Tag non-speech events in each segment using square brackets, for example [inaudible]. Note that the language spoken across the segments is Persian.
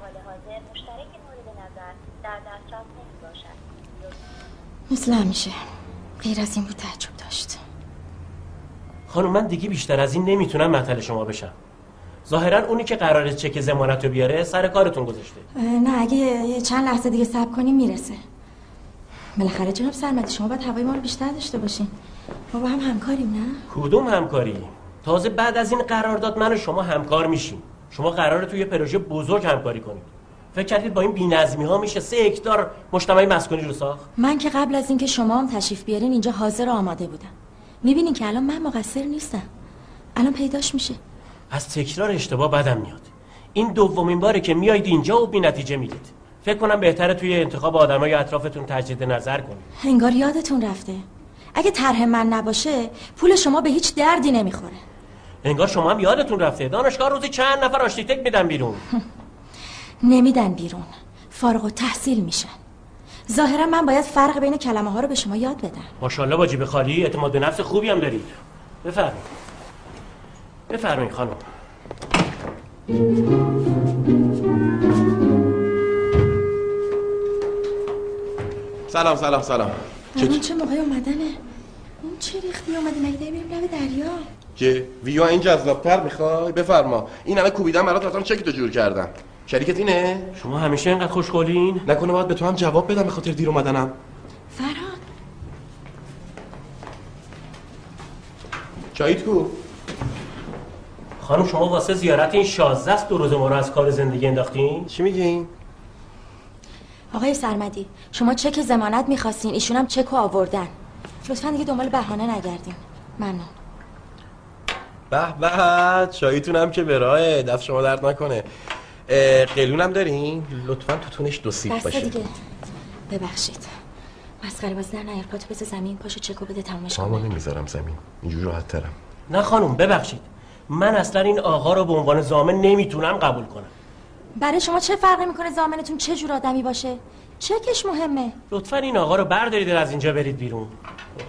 حال حاضر مشترک مورد نظر در دسترس نمی باشد مثل همیشه. غیر از این بود تعجب داشت. خانم من دیگه بیشتر از این نمی‌تونم مطل شما بشم. ظاهرا اونی که قراره چک زمانت رو بیاره سر کارتون گذاشته. نه اگه چند لحظه دیگه صبر کنیم می‌رسه. بالاخره جناب سرمدی شما باید هوای ما رو بیشتر داشته باشین. ما با هم همکاریم نه؟ کدوم همکاری؟ تازه بعد از این قرارداد من و شما همکار میشیم. شما قراره توی پروژه بزرگ همکاری کنید. فکر کردید با این بی‌نظمی ها میشه سه هکتار مجتمع مسکونی رو ساخت؟ من که قبل از اینکه شما هم تشریف بیارین اینجا حاضر و آماده بودم. می‌بینین که الان من مقصر نیستم. الان پیداش میشه. از تکرار اشتباه بدم میاد. این دومین باره که میایید اینجا و بی نتیجه می‌دید فکر کنم بهتره توی انتخاب آدمای اطرافتون تجدید نظر کنید. انگار یادتون رفته. اگه طرح من نباشه پول شما به هیچ دردی نمی‌خوره. انگار شما هم یادتون رفته. دانشگاه روزی چند نفر آشتیتک میدن بیرون. [laughs] نمیدن بیرون. فارغ و تحصیل میشن. ظاهرا من باید فرق بین کلمه ها رو به شما یاد بدم. ماشاءالله با جیب خالی اعتماد به نفس خوبی هم دارید. بفرمایید. بفرمایید خانم. سلام سلام سلام. چه موقع اومدنه؟ این چه ریختی؟ اومده مگه داری بریم لب دریا. که ویا این جذابتر می‌خوای؟ بفرما. این همه کوبیدن برات رفتم چکی تو جور کردم. شریکت اینه؟ شما همیشه اینقدر خوشگلین نکنه باید به تو هم جواب بدم به خاطر دیر اومدنم. فرهاد. چاییت کو؟ خانم شما واسه زیارت این 16 است دو روز ما رو از کار زندگی انداختین؟ چی میگین؟ آقای سرمدی شما چک زمانت می‌خواستین ایشون هم چک رو آوردن. لطفا دیگه دنبال بهانه نگردین. ممنون. به به چاییتون هم که براه دست شما درد نکنه. اه، قلیونم دارین؟ لطفا توتونش دو سیب باشه. دیگه. ببخشید. مسخره بازی در نیار. پاتو بذار زمین. پاشو چکو بده تمومش اما کنه. نمی‌ذارم زمین. اینجور راحت ترم. نه خانم ببخشید. من اصلا این آقا رو به عنوان زامن نمی‌تونم قبول کنم. برای شما چه فرقی می‌کنه زامنتون چه جور آدمی باشه؟ چکش مهمه. لطفا این آقا رو بردارید از اینجا برید بیرون.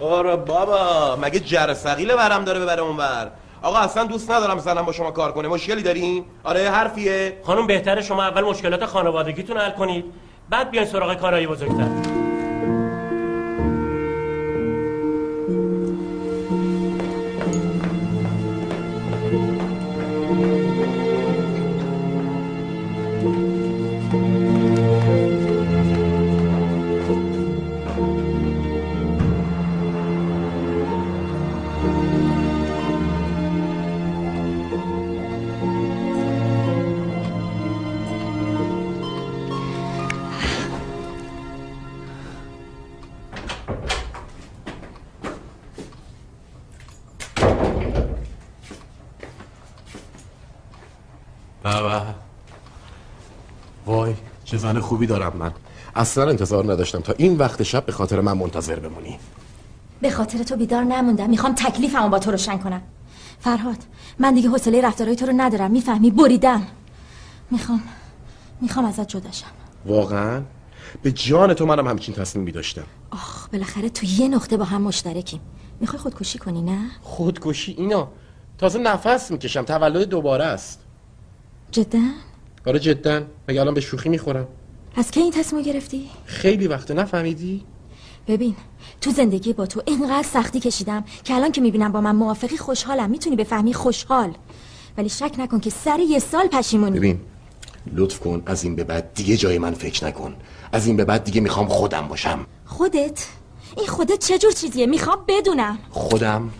آره بابا مگه جر ثقیل برم داره ببره اونور؟ آقا اصلا دوست ندارم زنم با شما کار کنه. مشکلی دارین آره حرفیه. خانم بهتره شما اول مشکلات خانوادگیتون حل کنید بعد بیاین سراغ کارهای بزرگتر. زن خوبی دارم من. اصلا انتظار نداشتم تا این وقت شب به خاطر من منتظر بمونی. به خاطر تو بیدار نموندم. می‌خوام تکلیفمو با تو روشن کنم. فرهاد من دیگه حوصله رفتارهای تو رو ندارم. می‌فهمی؟ بریدم. می‌خوام می‌خوام ازت جداشم واقعا؟ به جان تو منم همچین تصمیمی داشتم. آخ بالاخره تو یه نقطه با هم مشترکیم. می‌خوای خودکشی کنی نه؟ خودکشی؟ اینا تازه نفس می‌کشم. تولد دوباره است. جدا؟ آره جدا. مگه الان به شوخی می‌خورم؟ از کی این تصمیم گرفتی؟ خیلی وقت نفهمیدی؟ ببین تو زندگی با تو اینقدر سختی کشیدم که الان که می‌بینم با من موافقی خوشحالم. می‌تونی بفهمی خوشحال. ولی شک نکن که سر یه سال پشیمونی. ببین لطف کن. از این به بعد دیگه جای من فکر نکن. از این به بعد دیگه می‌خوام خودم باشم. خودت؟ این خودت چه جور چیزیه؟ می‌خوام بدونم. خودم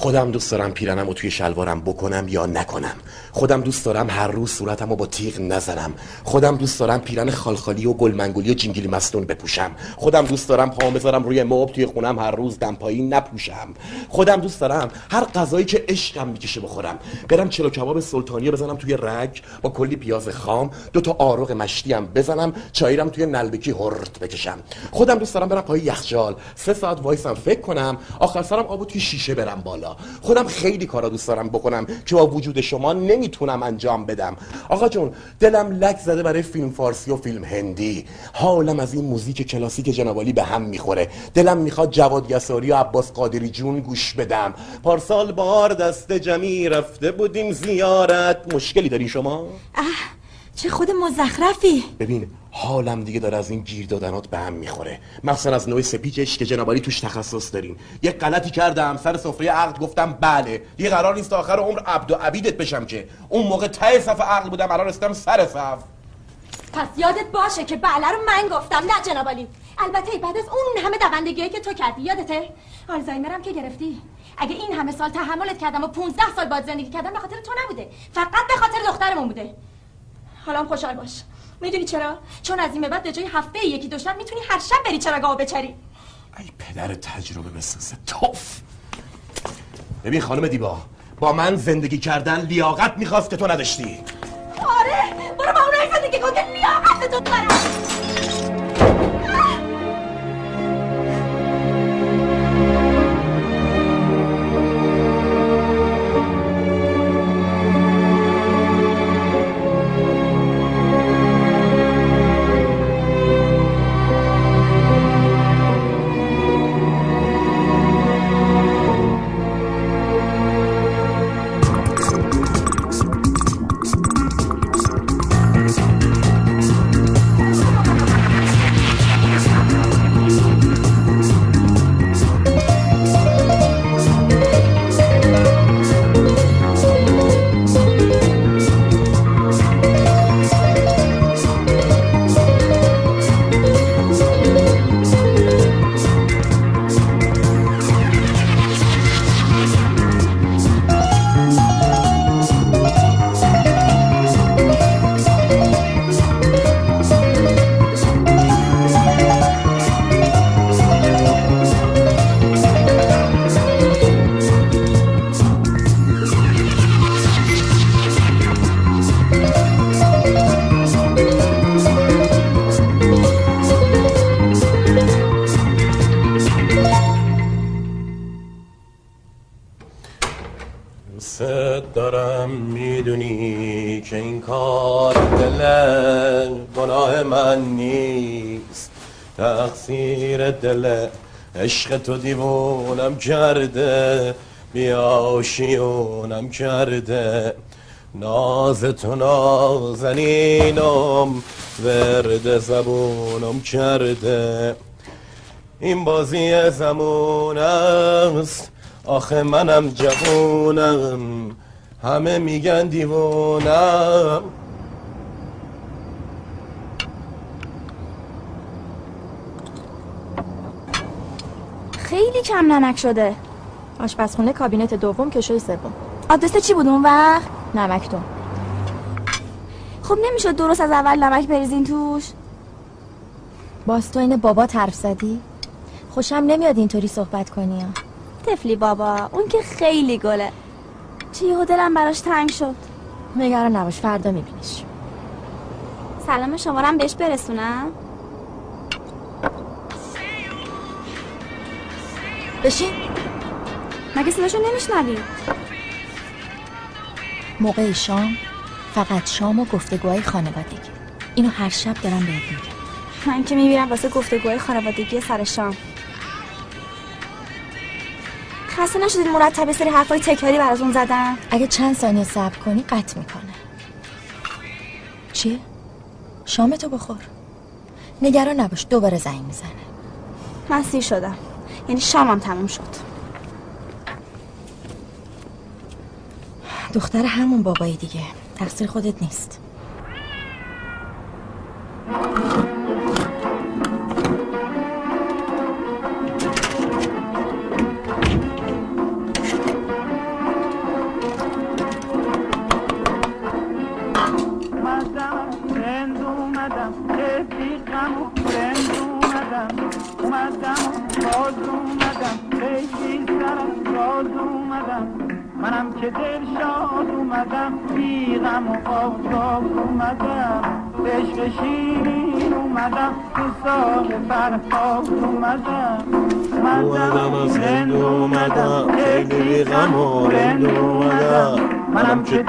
خودم دوست دارم پیرنم رو توی شلوارم بکنم یا نکنم. خودم دوست دارم هر روز صورتم رو با تیغ نزنم. خودم دوست دارم پیرن خالخالی و گلمنگولی و جینگیلی مستون بپوشم. خودم دوست دارم پاهم بذارم روی مبل توی خونم هر روز دمپایی نپوشم. خودم دوست دارم هر غذایی که عشقم می‌کشه بخورم. برم چلو کباب سلطانی بزنم توی رگ با کلی پیاز خام دو تا آروغ مشتی هم بزنم چایرم توی نلبکی هرت بکشم. خودم دوست دارم برم پای یخچال. سه ساعت وایسم فکر کنم آخر سرم آبو توی شیشه برم بالا. خودم خیلی کارا دوست دارم بکنم که با وجود شما نمی‌تونم انجام بدم. آقا جون دلم لک زده برای فیلم فارسی و فیلم هندی. حالم از این موزیک کلاسیک جنابالی به هم می‌خوره. دلم می‌خواد جواد یساری و عباس قادری جون گوش بدم. پارسال بار دست جمعی رفته بودیم زیارت. مشکلی داری شما؟ اه چه خود مزخرفی. ببین حالم دیگه داره از این گیر دادنات به هم می‌خوره. مخصوصا از نوع سپیچش که جنابالی توش تخصص دارین یه غلطی کردم سر سفره عقد گفتم بله. دیگه قرار نیست آخر عمر عبد و عبیدت بشم که. اون موقع ته صف عقل بودم الان رسیدم سر صف. پس یادت باشه که بله رو من گفتم نه جناب علی البته بعد از اون همه دوندگی که تو کردی یادته؟ آلزایمرم که گرفتی. اگه این همه سال تحملت کردم و 15 سال باید زندگی کردم به خاطر تو نبوده. فقط به خاطر دخترمون بوده. حالا خوشحال باش. می‌دونی چرا؟ چون از این به بعد به جای هفته یکی دو شب می‌تونی هر شب بری چراگاهو بچری. ای پدر تجربه بسازه توف! ببین خانم دیبا با من زندگی کردن لیاقت می‌خواست که تو نداشتی. آره برو با اونایی زندگی کن که لیاقت تو دارم عشق تو دیوونم کرده بیاشیونم کرده. ناز تو نازنینم ورد زبونم کرده. این بازی زمان است آخه منم جوونم. همه میگن دیوونم. کم نمک شده. آشپزخونه کابینت دوم کشوی سوم. آدرس چی بود اون وقت؟ نمکتون خب نمی‌شد درست از اول نمک بریزین توش؟ باز تو این بابا حرف زدی؟ خوشم نمیاد اینطوری صحبت کنی. تفلی بابا اون که خیلی گله. چی دلم براش تنگ شد. نگران نباش فردا میبینیش. سلام شما هم بهش برسونم؟ بشین. مگه صداشو نمیشنوی؟ موقع شام فقط شام و گفتگوهای خانوادگی. اینو هر شب دارم بهت میگم. من که می‌بینم واسه گفتگوهای خانوادگی سر شام. خسته نشدید مرتب سری حرفای تکراری براتون زدم؟ اگه چند ثانیه صبر کنی قطع می‌کنه. چیه؟ شامتو بخور. نگران نباش دوباره زنگ می‌زنه. من سیر شدم. یعنی شامم تموم شد. دختر همون بابایی دیگه. تقصیر خودت نیست.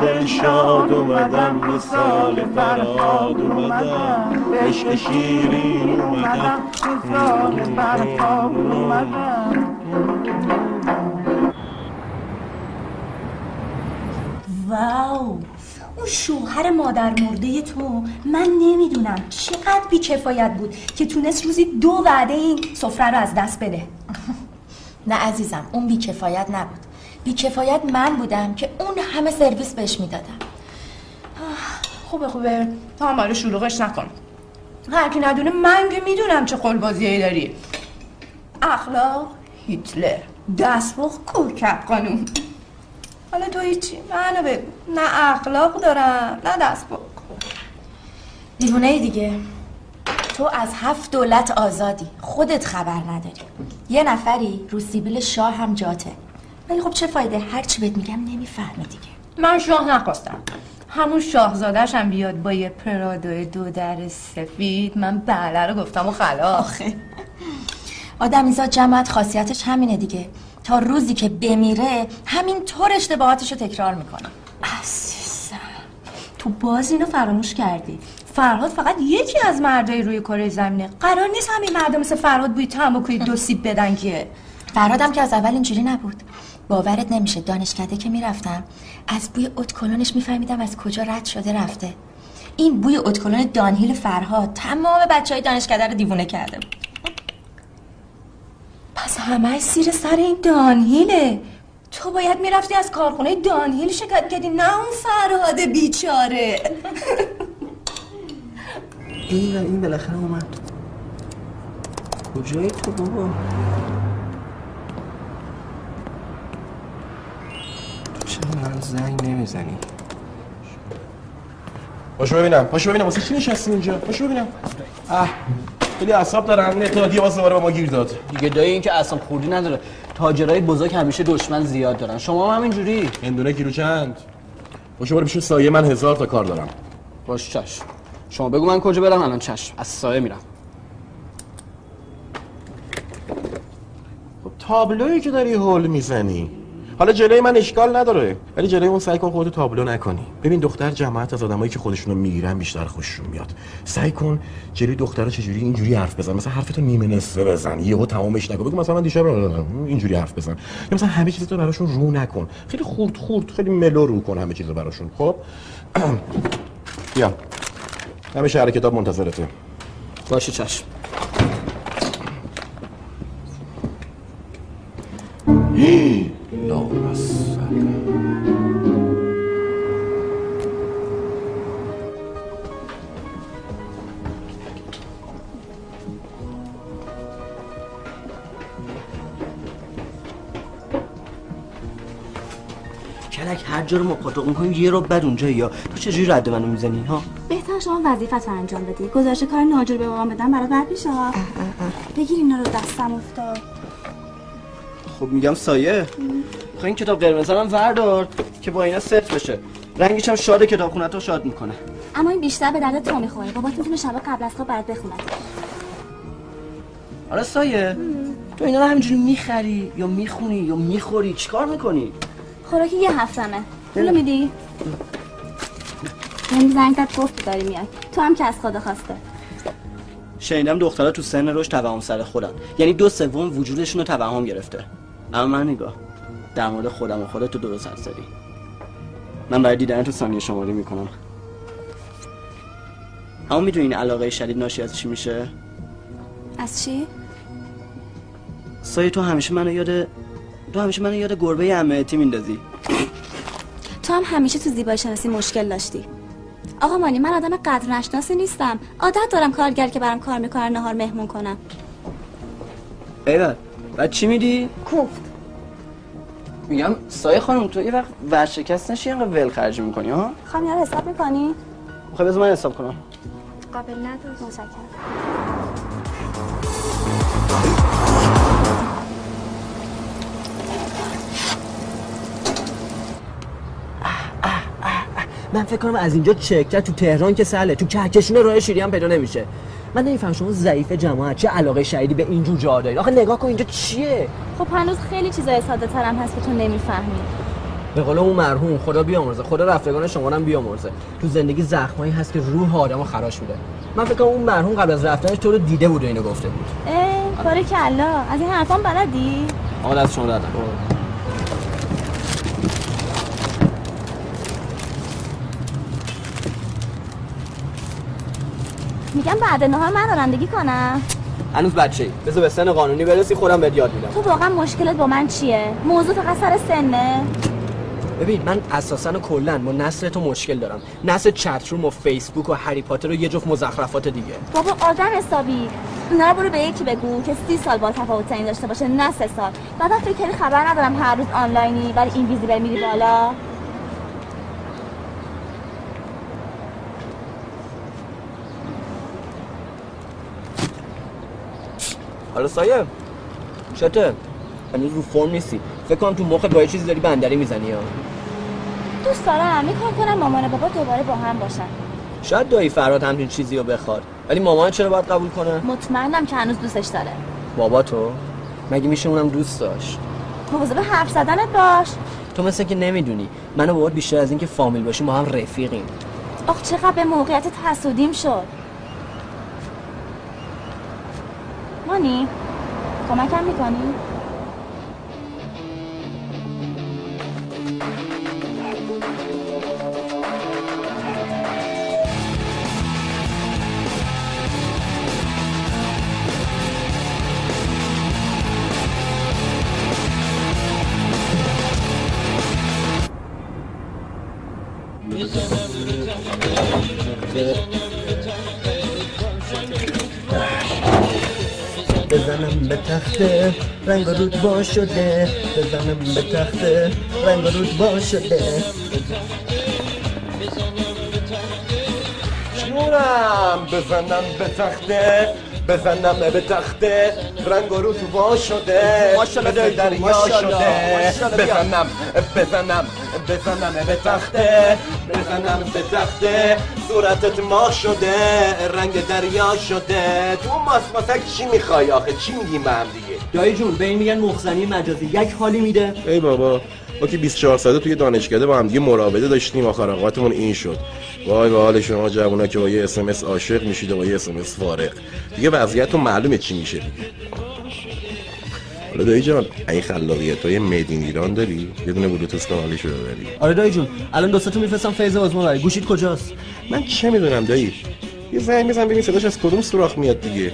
دل شاد اومدم مثال فرهاد اومدم. عشق شیرین اومدم. سال فرهاد اومدم. واو اون شوهر مادر مرده تو من نمی‌دونم چقدر بیکفایت بود که تونست روزی دو وعده این سفره رو از دست بده. نه عزیزم اون بیکفایت نبود. بیکفایت من بودم که اون همه سرویس بهش می‌دادم. خوبه خوبه. تو هم برای شلوغش نکن. هر کی ندونه من که می‌دونم چه قلبازیایی داری. اخلاق هیتلر. دستبخ کوکب قانون حالا تو هیچی. منو بگو. نه اخلاق دارم نه دستبخ دیوونه ای دیگه. تو از هفت دولت آزادی. خودت خبر نداری. یه نفری رو سیبیل شاه هم جاته. ولی خب چه فایده؟ هر چی بهت میگم نمی‌فهمی دیگه. من شاه نخواستم. همون شاهزادش هم بیاد با یه پرادو دو در سفید. من بله رو گفتم و خلاص. آخه. آدمیزاد جمعت خاصیتش همینه دیگه. تا روزی که بمیره همین طور اشتباهاتش رو تکرار می‌کنه. عزیزم. تو باز اینو فراموش کردی. فرهاد فقط یکی از مردای روی کره زمینه. قرار نیست همین مردم مثل فرهاد بوی تنباکوی دو سیب بدن که. [laughs] فرهادم که از اول اینجوری نبود. باورت نمیشه دانشکده که می‌رفتم از بوی اتکلونش میفهمیدم از کجا رد شده رفته. این بوی اتکلون دانهیل فرهاد تمام بچه های دانشکده رو دیوونه کرده پس همه زیر سر این دانهیله. تو باید می‌رفتی از کارخونه دانهیل شکایت کردی نه اون فرهاد بیچاره. و این بالاخره اومد. کجایی تو بابا؟ چرا من زنگ نمی‌زنی؟ پاشو ببینم پاشو ببینم واسه چی نشستی اینجا؟ پاشو ببینم. اه خیلی اعصاب دارن. اتحادیه واسه دوباره با ما گیر داد. دیگه دایی این که اصلا خوردی نداره. تاجرای بزرگ همیشه دشمن زیاد دارن. شما هم همینجوری هندونه کیلو چند؟ پاشو برو پیش سایه. من هزار تا کار دارم. باش چشم شما بگو من کجا برم؟ الان چشم از سایه میرم. خب تابلویی که داری هول می‌زنی. حالا جلوی من اشکال نداره. ولی جلوی اون سعی کن خودتو تابلو نکنی. ببین دختر جماعت از آدمایی که خودشونو می‌گیرن بیشتر خوششون میاد. سعی کن جلوی دخترها چجوری اینجوری حرف بزن. مثلا حرفتو نیمه نصفه بزن. یهو تمامش نکن. بگو مثلا من دیشب اینجوری حرف بزن. یا مثلا همه چیزتو براشون رو نکن. خیلی خورد خورد. خیلی ملو رو کن همه چیزو براشون. خب؟ [clears throat] بیا. همه شهر کتاب منتظرته. باشه چشم. [gasps] کلک هر جا رو ما پاتوق می‌کنیم یه رو بعد اونجا یا تو چجوری رد منو می‌زنی ها؟ بهتر شما وظیفت رو انجام بدی. گذاشته کار ناجور به بابام بدن برای بد میشه ها. بگیر اینا رو دستم افتاد. خب میگم سایه. خب این کتاب قرمز هم وردار که با اینا ست بشه. رنگش هم شاد کتابخونت رو شاد می‌کنه. اما این بیشتر به درد تو می‌خوره. بابات می‌تونه شبا قبل از خواب برات بخونه. آره سایه. تو اینا رو همینجوری می‌خری یا می‌خونی یا می‌خوری؟ چیکار می‌کنی؟ خوراکی یه هفتمه پولو میدی؟ من زنگ زد گفت داری میای. تو هم که از خدا خواسته. شنیدم دخترها تو سن رشد توهم سر خودن. یعنی دو سوم وجودشون رو توهم گرفته. اما من نگاه. در مورد خودم و خودت تو درست حرف زدی. من برای دیدن تو ثانیه شماری می‌کنم. اما می‌دونی این علاقه شدید ناشی از چی میشه؟ از چی؟ سایه تو همیشه منو یاد تو همیشه منو یاد گربه عمهتی میندازی. تو هم همیشه تو زیبایی شناسی مشکل داشتی. آقا مانی من آدم قدر نشناسی نیستم. عادت دارم کارگر که برام کار می‌کنن نهار مهمون کنم. ایول بعد چی میدی؟ کوفت. میگم سایه خانم تو یه وقت ورشکست نشی اینقدر ول خرجی می‌کنی ها؟ خواهم یارو حساب می‌کنی؟ خب بذار من حساب کنم. قابل نداره متشکرم من فکر کنم از اینجا چکتر تو تهران که سهله. تو کهکشون راه شیری هم پیدا نمیشه. من نمیفهم شما ضعیف جماعت چه علاقه شدیدی به اینجور جا دارید؟ آخه نگاه کن اینجا چیه؟ خب هنوز خیلی چیزای ساده ترم هست که تو نمی‌فهمی. به قول اون مرحوم خدا بیامرزه. خدا رفتگان شما هم بیامرزه. تو زندگی زخمایی هست که روح آدمو خراش میده. من فکر کنم اون مرحوم قبل از رفتنش تو رو دیده بود و اینو گفته بود. اه کاری کلا از این حرفان بلدی؟ آقا دست شما دادم میگم بعد نهار من رانندگی کنم. هنوز بچه ای. بذار به سن قانونی برسی خودم بهت یاد میدم. تو واقعا مشکلت با من چیه؟ موضوع فقط سر سنه. ببین من اساسا و کلا با نسل تو مشکل دارم. نسل چتروم و فیسبوک و هری پاتر و یه جفت مزخرفات دیگه. بابا آدم حسابی. رو برو به یکی بگو که سی سال با تفاوت این داشته باشه نه سه سال. بعدا فکر خبر ندارم هر روز آنلاینی ولی این ویزیبل میری بالا. حالا سایه چته؟ هنوز رو فرم نیستی. فکر کنم تو مخت با یه چیزی داری بندری می‌زنی ها دوست دارم. کار کنم مامان و بابا دوباره با هم باشن. شاید دایی فراد همچین چیزی رو بخواد. ولی مامان چرا باید قبول کنه؟ مطمئنم که هنوز دوستش داره. بابا تو؟ مگه میشه اونم دوست داشت؟ مواظب حرف زدنت باش. تو مثل که نمی‌دونی. من و بابات بیشتر از اینکه فامیل باشیم ما هم رفیقیم. آخ چقدر به موقعیت حسودیم شد. مانی کمکم می‌کنی؟ تخته رنگ و رود با شده. بزنم به تخته رنگ و رود با شده. جونم بزنم به تخته بزنم به تخته رنگ و رو تو وا شده ماشاءالله مثل دریا شده. بزنم بزنم بزنم به تخته بزنم به تخته. صورتت ماه شده رنگ دریا شده. تو ماسماتک چی می‌خوای آخه؟ چی میگیم به هم دیگه؟ دایی جون به این میگن مخزنی مجازی. یک حالی میده. ای بابا ما که 24 ساعته توی دانشکده با هم دیگه مراوده داشتیم. آخر اوقاتمون این شد. وای به حال شما جوونا که با یه اسمس عاشق میشید و با یه اسمس فارق دیگه وضعیتتون معلومه چی میشه دیگه. حالا دایی جان این خلاقیت های میدین ایران داری؟ یه دونه بلوتوس کانالی شده ببری. آره دایی جون الان دو تو میفرستم فیض آزمون برای. گوشید کجاست؟ من چه می‌دونم دایی؟ یه زنگ میزن ببین صداش از کدوم سوراخ میاد دیگه.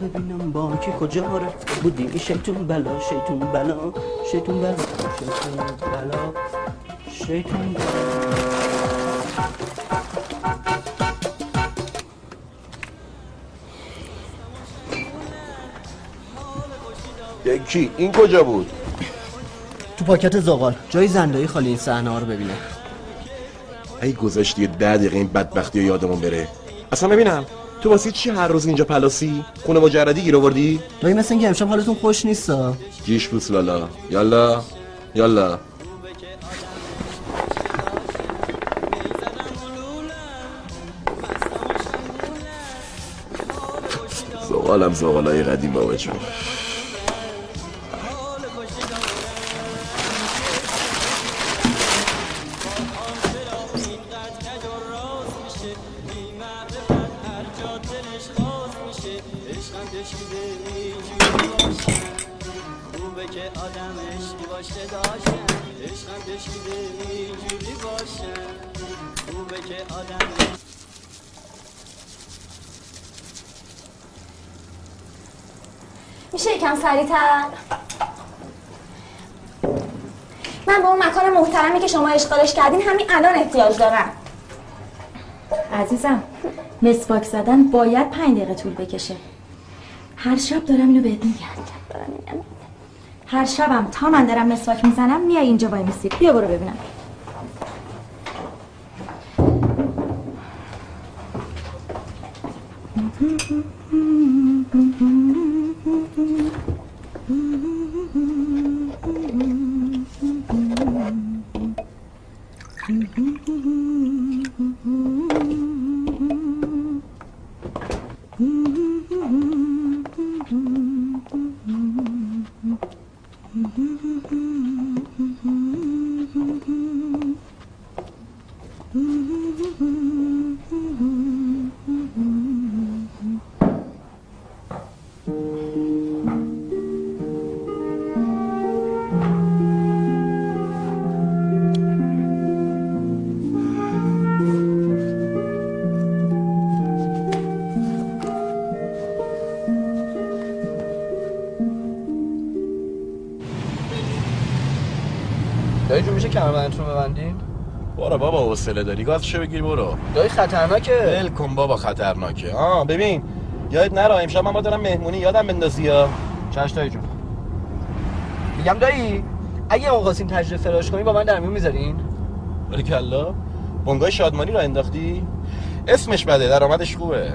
ببینم با کی کجا رفته بودی. شیطون بلا شیطون بلا شیطون بلا شیطون بلا. کی؟ این کجا بود؟ تو پاکت زغال. جای زندایی خالی این صحنه رو ببینه. ای گذاشتی یه ده دقیقه این بدبختی رو یادمون بره. اصلا ببینم. تو واسه چی هر روز اینجا پلاسی؟ خونه مجردی گیر آوردی؟ دایی مثل اینکه امشب حالتون خوش نیستا. جیش بوس لالا. یالا. یالا. زغالم زغالای قدیم بابا جون سریعتر من به اون مکان محترمی که شما اشغالش کردین همین الان احتیاج دارم. عزیزم مسواک زدن باید پنج دقیقه طول بکشه. هر شب دارم اینو بهت میگم. هر شبم تا من دارم مسواک می‌زنم میای اینجا وای میسی بیا برو ببینم. Mm-hmm. Mm-hmm. [laughs] کمربندتون رو ببندین؟ برو بابا حوصله داری. گازشو بگیر برو. دایی خطرناکه. ول کن بابا خطرناکه. آه ببین یادت نرا امشب من با دارم مهمونی یادم بندازی یا؟ چش دایی جون. میگم دایی اگه خواستیم تجربه فراش کنیم با من در میون می‌ذارین؟ ولی کلا بنگاه شادمانی را انداختی؟ اسمش بده درآمدش خوبه.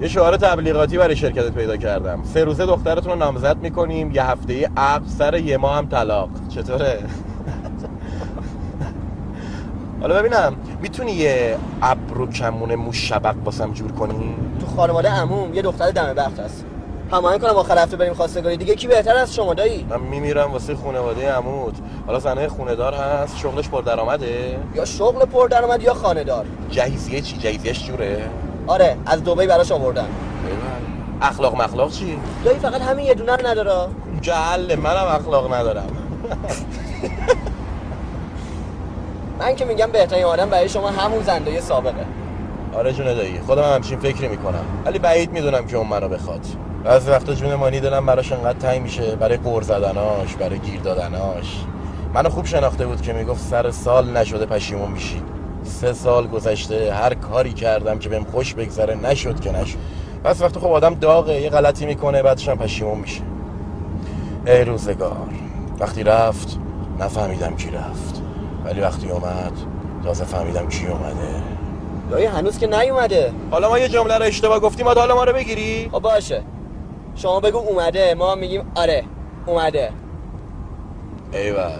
یه شعار تبلیغاتی برای شرکتت پیدا کردم. سه روزه دخترتون رو نامزد می‌کنیم یه هفته عقد سر یه ماه هم طلاق. چطوره؟ حالا ببینم می‌تونی یه ابرو کمون موشبق باسم جور کنی؟ تو خانواده عموم یه دختر دم بخت هست. هماهنگ کنم آخر هفته بریم خواستگاری. دیگه کی بهتر از شما دایی؟ من میمیرم واسه خانواده عمود حالا زنه خونه دار هست شغلش پر درآمده یا شغل پر درآمد یا خانه دار جهیزیه چی؟ جهیزیهش جوره. آره از دبی براش آوردن اخلاق مخلاق چی؟ دایی فقط همین یه دونه نداره. جهل منم اخلاق ندارم. [laughs] من که میگم بهترین آدم برای شما همون زندایی سابقه. آره جون دایی خودم هم همچین فکری می‌کنم. ولی بعید می‌دونم که اون منو بخواد. بعضی وقتا جون مانی دلم براش انقدر تنگ میشه برای قور زدناش برای گیر دادناش. منو خوب شناخته بود که می‌گفت سر سال نشده پشیمون میشی. سه سال گذشته هر کاری کردم که بهم خوش بگذره نشد که نشد. پس وقتی خب آدم داغه یه غلطی می‌کنه بعدش هم پشیمون میشه. ای روزگار وقتی رفت نفهمیدم کی رفت. ولی وقتی اومد تازه فهمیدم کی اومده. دایی هنوز که نیومده. حالا ما یه جمله رو اشتباه گفتیم بعد حالا ما رو بگیری؟ خب باشه. شما بگو اومده ما میگیم آره اومده. ایول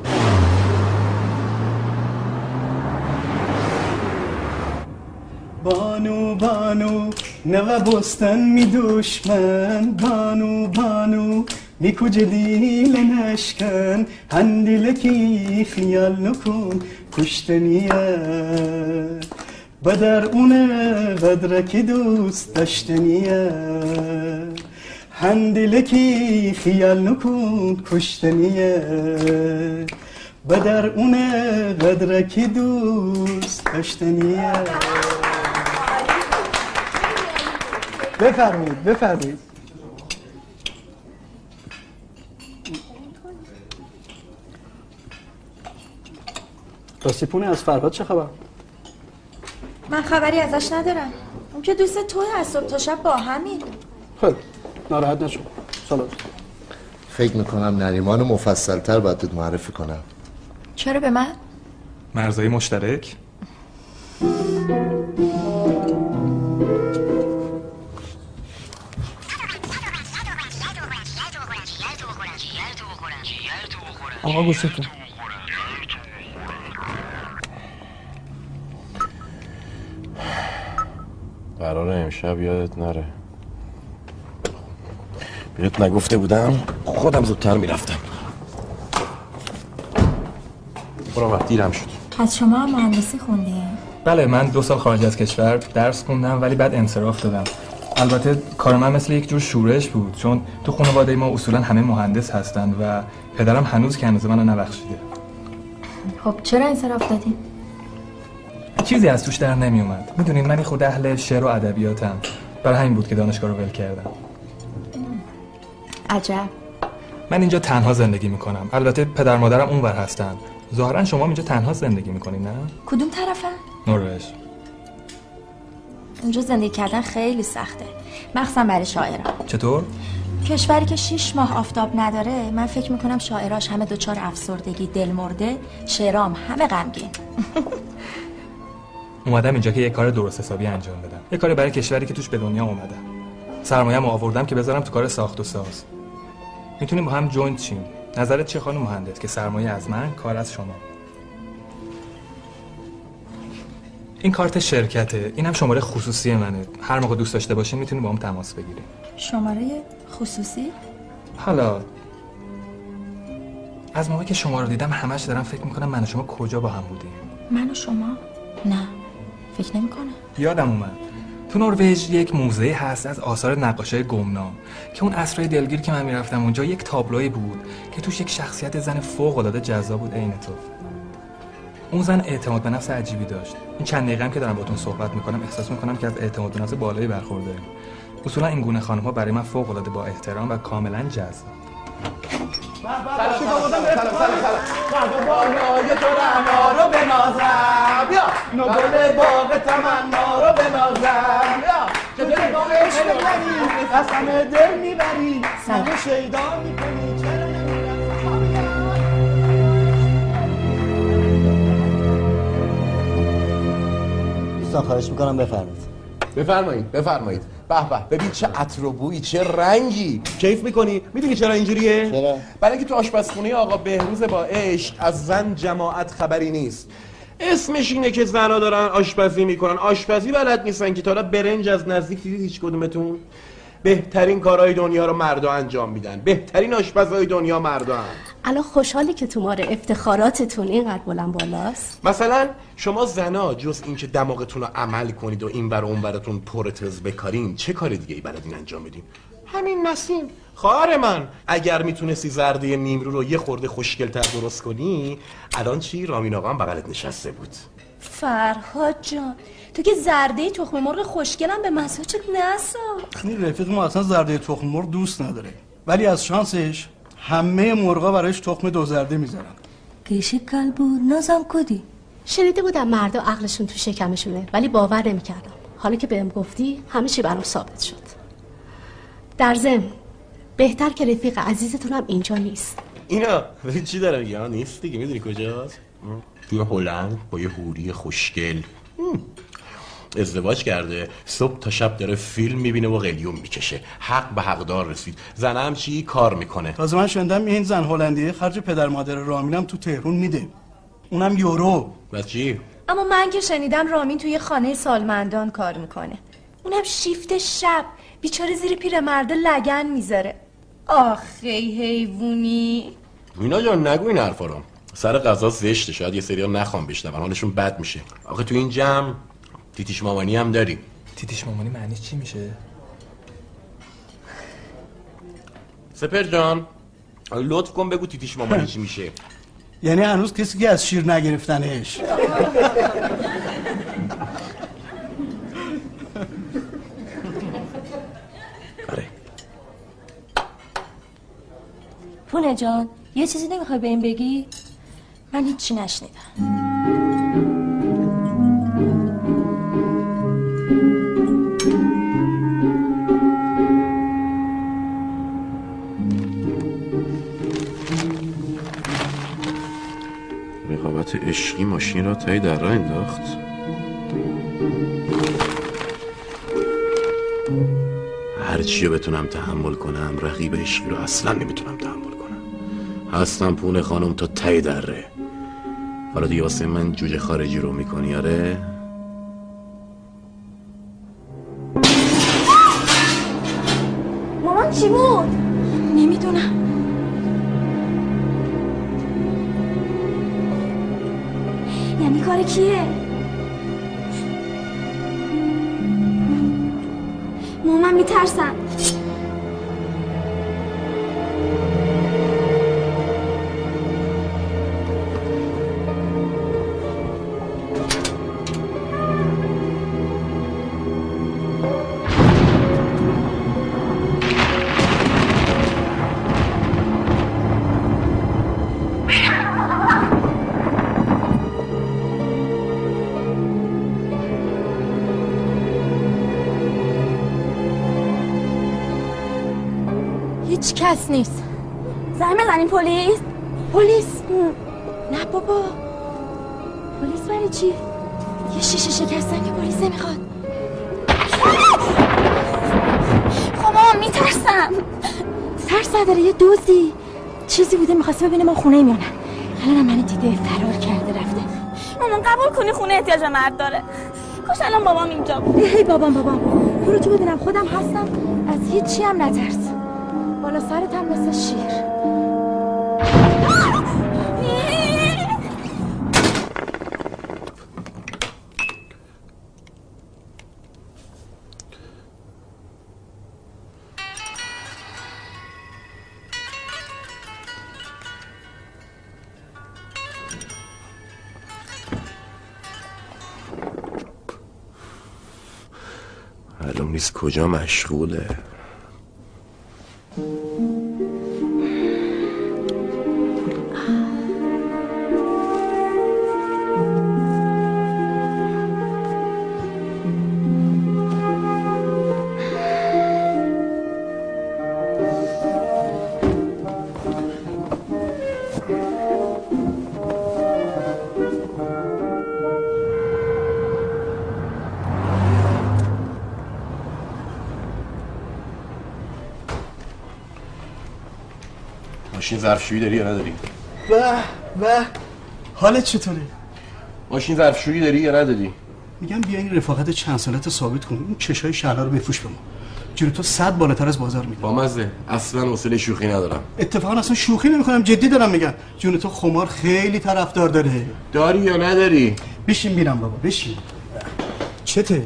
بانو بانو نوه بستن می دشمن. بانو بانو می کجه دیل نشکن هندیلکی خیال نکن کشتنیه بدر اونه قدرکی دوست داشتنیه هندیلکی خیال نکن کشتنیه بدر اونه قدرکی دوست داشتنیه بفرمایید بفرمایید. راستی پونه از فرهاد چه خبر؟ من خبری ازش ندارم. اون که دوست توی از صبح تا شب با همین. خیلی. ناراحت نشو. سلام. فکر می‌کنم نریمان مفصلتر باید دود معرفی کنم. چرا به من؟ مرزای مشترک. آقا گوشتون. قرار امشب یادت نره. بهت نگفته بودم خودم زودتر می‌رفتم. برو وقت دیرم شد. پس شما هم مهندسی خوندین؟ بله من دو سال خارج از کشور درس خوندم ولی بعد انصراف دادم. البته کار من مثل یک جور شورش بود چون تو خانواده ما اصولا همه مهندس هستند و پدرم هنوز که هنوز منو نبخشیده. خب چرا انصراف دادین؟ چیزی از توش در نمی اومد می‌دونین من خود اهل شعر و ادبیاتم. برای همین بود که دانشگاه رو ول کردم. عجب. من اینجا تنها زندگی می‌کنم. البته پدر مادرم اونور هستن. ظاهرا شما اینجا تنها زندگی می‌کنین نه؟ کدوم طرفن؟ نروژ. اونجا زندگی کردن خیلی سخته. مخصوصا برای شاعران چطور؟ کشوری که شیش ماه آفتاب نداره من فکر می‌کنم شاعراش همه دچار افسردگی دل مرده شعرام همه غمگین. [laughs] اومدم اینجا که یه کار درست حسابی انجام بدم. یه کاری برای کشوری که توش به دنیا اومدم. سرمایه‌مو آوردم که بذارم تو کار ساخت و ساز. می‌تونیم با هم جوینت شیم. نظرت چه خانم مهندس؟ که سرمایه از من کار از شما. این کارت شرکته. اینم شماره خصوصی منه. هر موقع دوست داشته باشین می‌تونیم با هم تماس بگیریم. شماره خصوصی؟ حالا از موقعی که شما رو دیدم همش دارم فکر می‌کنم من و شما کجا با هم بودیم. من و شما؟ نه. فکر نمی کنم یادم اومد. تو نروژ یک موزه هست از آثار نقاشای گمنام که اون عصرهای دلگیر که من می‌رفتم اونجا یک تابلوی بود که توش یک شخصیت زن فوق العاده جذاب بود عین تو. اون زن اعتماد به نفس عجیبی داشت. این چند دقیقه هم که دارم باتون صحبت می‌کنم احساس می‌کنم که از اعتماد به نفس بالایی برخورداریم اصولا این گونه خانم ها برای من فوق العاده با احترام و کاملا جذاب. سلام سلام سلام. بالای بیا نگل باغ تمنا رو بنازم. بیا. چطوری باغ عشق منی قسم دل می‌بری. همه شیدا می‌کنی چرا دوستان خواهش می‌کنم بفرمایید. بفرمایید بفرمایید. به به ببین چه عطر و بویی چه رنگی. کیف می‌کنی؟ می‌دونی چرا اینجوریه؟ چرا؟ برای اینکه تو آشپزخونه آقا بهروز با عشق از زن جماعت خبری نیست. اسمش اینه که زنا دارن آشپزی می‌کنن. آشپزی بلد نیستن که تا حالا برنج از نزدیک دیدید هیچ کدومتون؟ بهترین کارهای دنیا رو مردا انجام میدن. بهترین آشپزهای دنیا مردا. الان خوشحالی که توماره افتخاراتتون اینقدر بلند بالاست. مثلا شما زنا جز اینکه دماغتون رو عمل کنید و این بر اون براتون پرتز بکارین چه کار دیگه ای بلدین انجام بدین؟ همین نسیم خواهر من اگر می‌تونستی زرده نیمرو رو یه خورده خوشگلتر درست کنی الان چی؟ رامین آقا هم بغلت نشسته بود. فرهاد جان تو که زرده تخم مرغ خوشگلم به مساجت نسا. این رفیق ما اصلا زرده تخم مرغ دوست نداره. ولی از شانسش همه مرغا براش تخم دو زرده می‌ذارن کشی کلبو نازم کدی؟ شنیده بودم مردا عقلشون تو شکمشونه ولی باور نمی‌کردم. حالا که بهم گفتی همه چی برام ثابت شد. در ضمن بهتر که رفیق عزیزتونم اینجا نیست. اینا ببین چی داره میگه آه، نیست دیگه. می‌دونی کجاست؟ توی هلند با یه حوری خوشگل. هم. ازدواج کرده. صبح تا شب داره فیلم می‌بینه و قلیون می‌کشه. حق به حقدار رسید. زنم چی کار می‌کنه؟ تازه من شنیدم این زن هلندیه. خرج پدر مادر رامینم تو تهرون میده. اونم یورو. بس چی؟ اما من که شنیدم رامین توی خانه سالمندان کار می‌کنه. اونم شیفت شب. بیچاره زیر پیرمرده لگن می‌ذاره. آخه حیوونی مینا جان نگو این حرفا رو. سر غذا زشته شاید یه سری نخوام بشنون حالشون بد میشه. آخه تو این جمع تیتیش مامانی هم داری تیتیش مامانی معنیش چی میشه؟ سپر جان لطف کن بگو تیتیش مامانی چی میشه. یعنی هنوز کسی که از شیر نگرفتنش. [laughs] پونه جان یه چیزی نمی‌خوای به این بگی؟ من هیچی نشنیدم رقابت عشقی ماشین را تایی در راه انداخت هر چی رو بتونم تحمل کنم رقیب عشقی رو اصلا نمی‌تونم تحمل هستم پونه خانم تا ته دره حالا دیگه واسه من جوجه خارجی رو می‌کنی آره مامان چی بود؟ نمی‌دونم یعنی کار کیه؟ مامان میترسم نیست. زنگ بزنیم پلیس. پلیس. نه بابا. پلیس برای چی؟ یه شیشه شکستن که پلیس نمی‌خواد. خب میترسم. ترس نداره یه دوزی. چیزی بوده می‌خواسته ببینه ما خونه میانن الان منو دیده فرار کرده رفته. مامان قبول کنی خونه احتیاج مرد داره. کاش الان بابام اینجا بود. هی بابام بابام. برو تو ببینم خودم هستم. از هیچی هم نترس. بالا سرت هم مثل شیر. کجا مشغوله. ماشین ظرفشویی داری یا نداری؟ به به. حالت چطوره؟ ماشین ظرفشویی داری یا نداری؟ میگم بیا این رفاقت چند سالت ثابت کن. اون چشای شعلا رو بفروش به ما. جلو تو صد بالاتر از بازار میده با مزه. اصلا حوصله شوخی ندارم. اتفاقا اصلا شوخی نمی‌کنم. جدی دارم میگم. جون تو خمار خیلی طرفدار داره. داری یا نداری؟ بشین میرم بابا بشین. چته؟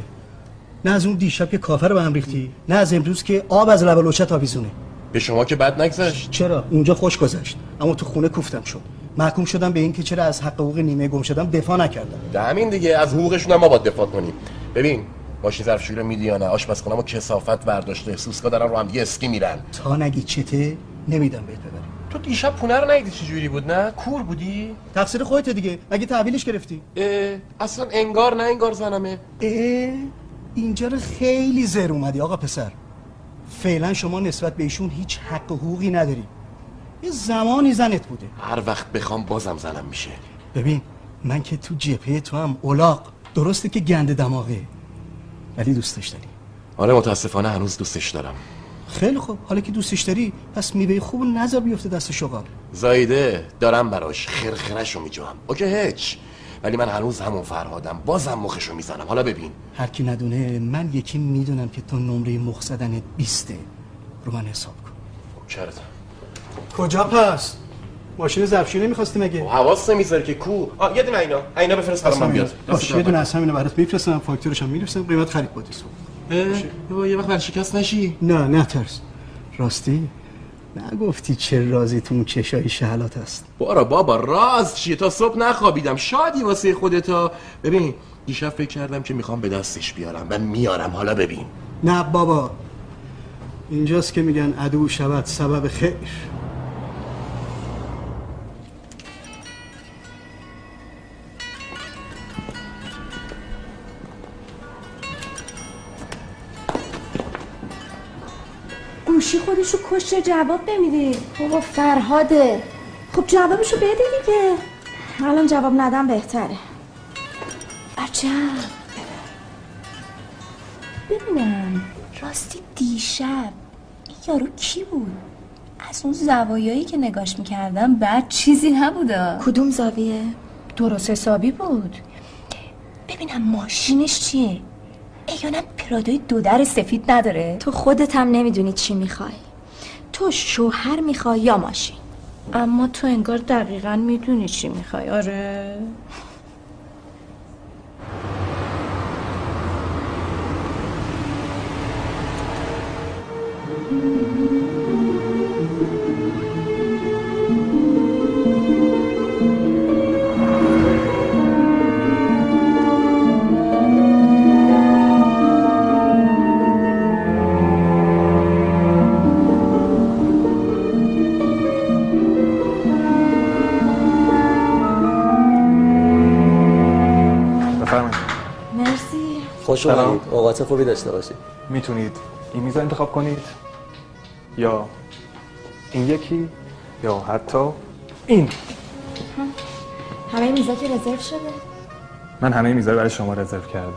نه از اون دیشب که کافر به هم ریختی نه از امروز که آب از لب لوچت آویزونه. به شما که بد نگذشت. چرا؟ اونجا خوش گذشت. اما تو خونه کوفتم شد. محکوم شدم به اینکه چرا از حق حقوق نیمه گم شدم دفاع نکردم. ده همین دیگه. از حقوقشون هم ما باید دفاع کنیم. ببین ماشین ظرفشویی رو میدی یا نه؟ آشپزخونه‌مو کسافت برداشته. سوسکا دارن رو هم دیگه اسکی میرن. تا نگی چته نمیدم بهت ببرم. تو دیشب پونه رو ندیدی چجوری بود نه؟ کور بودی؟ تقصیر خودت دیگه. مگه تحویلش گرفتی؟ اه، اصلا انگار نه انگار زنمه. اه اینجا رو خیلی زر اومدی آقا پسر. فعلا شما نسبت به ایشون هیچ حق و حقوقی نداری یه زمانی زنت بوده. هر وقت بخوام بازم زنم میشه. ببین من که تو جبهه تو هم اولاق. درسته که گند دماغه. ولی دوستش داری. آره متاسفانه هنوز دوستش دارم. خیلی خوب. حالا که دوستش داری پس میوه خوب نظر بیفته دست شغال. زایده دارم براش خرخرش رو میجوام. اوکی هیچ. ولی من هنوز همون فرهادم. بازم مخشو می‌زنم. حالا ببین. هر کی ندونه من یکی می‌دونم که تو نمره مخ زدنت بیسته رو من حساب کن. چرت. کجا پس؟ ماشین ظرفشویی نمی‌خواستی مگه؟ حواس نمی‌ذاری که کو؟ آ یه دونه اینا. اینا بفرست برام من بیاد. باشه یه دونه از همینو برات میفرستم. فاکتورش هم می‌رسم قیمت خرید بودی اه، یه وقت ورشکست نشی. نه نه ترس. راستی؟ نگفتی چه رازی تو اون چشای شهلات هست بارا بابا راز چیه؟ تا صبح نخوابیدم. شادی واسه خودتا ببین دیشب فکر کردم که می‌خوام به دستش بیارم و میارم. حالا ببین. نه بابا. اینجاست که میگن عدو شود سبب خیر. گوشی خودشو کشته جواب نمیدی بابا فرهاده. خب جوابشو بده دیگه. الان جواب ندم بهتره. عجب. ببینم. راستی دیشب این یارو کی بود؟ از اون زوایایی که نگاش می‌کردم بعد چیزی نبودا کدوم زاویه؟ درست حسابی بود. ببینم ماشینش چیه. ایانم پرادوی دو در سفید نداره. تو خودت هم نمی‌دونی چی می‌خوای. تو شوهر می‌خوای یا ماشین؟ اما تو انگار دقیقا می‌دونی چی می‌خوای. آره. خوش. اومدید اوقات خوبی داشته باشید می‌تونید این میز رو انتخاب کنید یا این یکی یا حتی این. همه میزا که رزرو شده؟ من همه میزا برای شما رزرو کردم.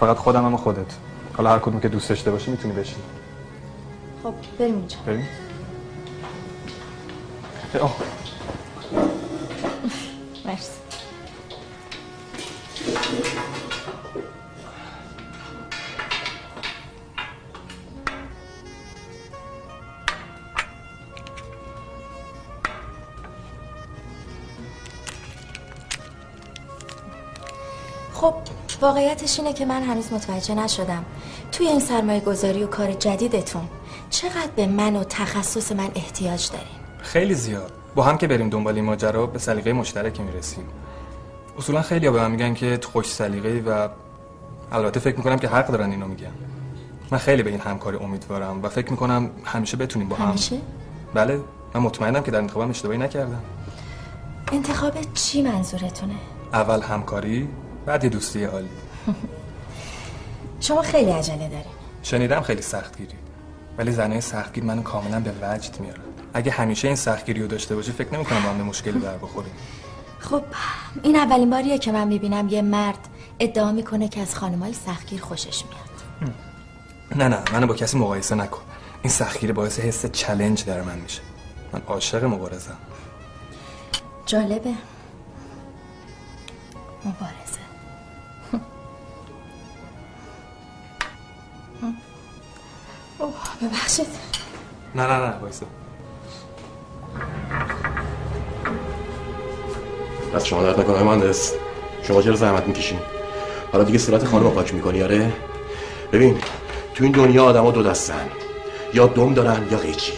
فقط خودم هم و خودت. حالا هر کدوم که دوست داشته باشی می‌تونی بشین. خب بریم اینجا. بریم. واقعیتش اینه که من هنوز متوجه نشدم. توی این سرمایه گذاری و کار جدیدتون چقدر به من و تخصص من احتیاج دارین؟ خیلی زیاد. با هم که بریم دنبال این ماجرا به سلیقه مشترکی می‌رسیم. اصولا خیلی به من میگن که خوش سلیقه و البته فکر می‌کنم که حق دارن اینو میگن. من خیلی به این همکاری امیدوارم و فکر می‌کنم همیشه بتونیم با هم همیشه؟ بله. من مطمئنم که در انتخابم اشتباهی نکردم. انتخاب چی منظورتونه؟ اول همکاری بعد یه دوستی عالی [laughs] شما خیلی عجله دارین. شنیدم خیلی سختگیری. ولی زنای سختگیر منو کاملا به وجد میارن. اگه همیشه این سختگیری رو داشته باشی فکر نمی‌کنم با هم به مشکلی بر بخوریم. خب این اولین باریه که من می‌بینم یه مرد ادعا می‌کنه که از خانمای سختگیر خوشش میاد. نه نه منو با کسی مقایسه نکن. این سختگیری باعث حس چلنج در من میشه. من عاشق مبارزم. جالبه. مبارزه. اوه ببخشید. نه نه نه وایسا. دست شما درد نکنه مهندس. شما چرا زحمت می‌کشین؟ حالا دیگه صورت خانم رو پاک می‌کنی آره؟ ببین تو این دنیا آدما دو دستن. یا دم دارن یا قیچی.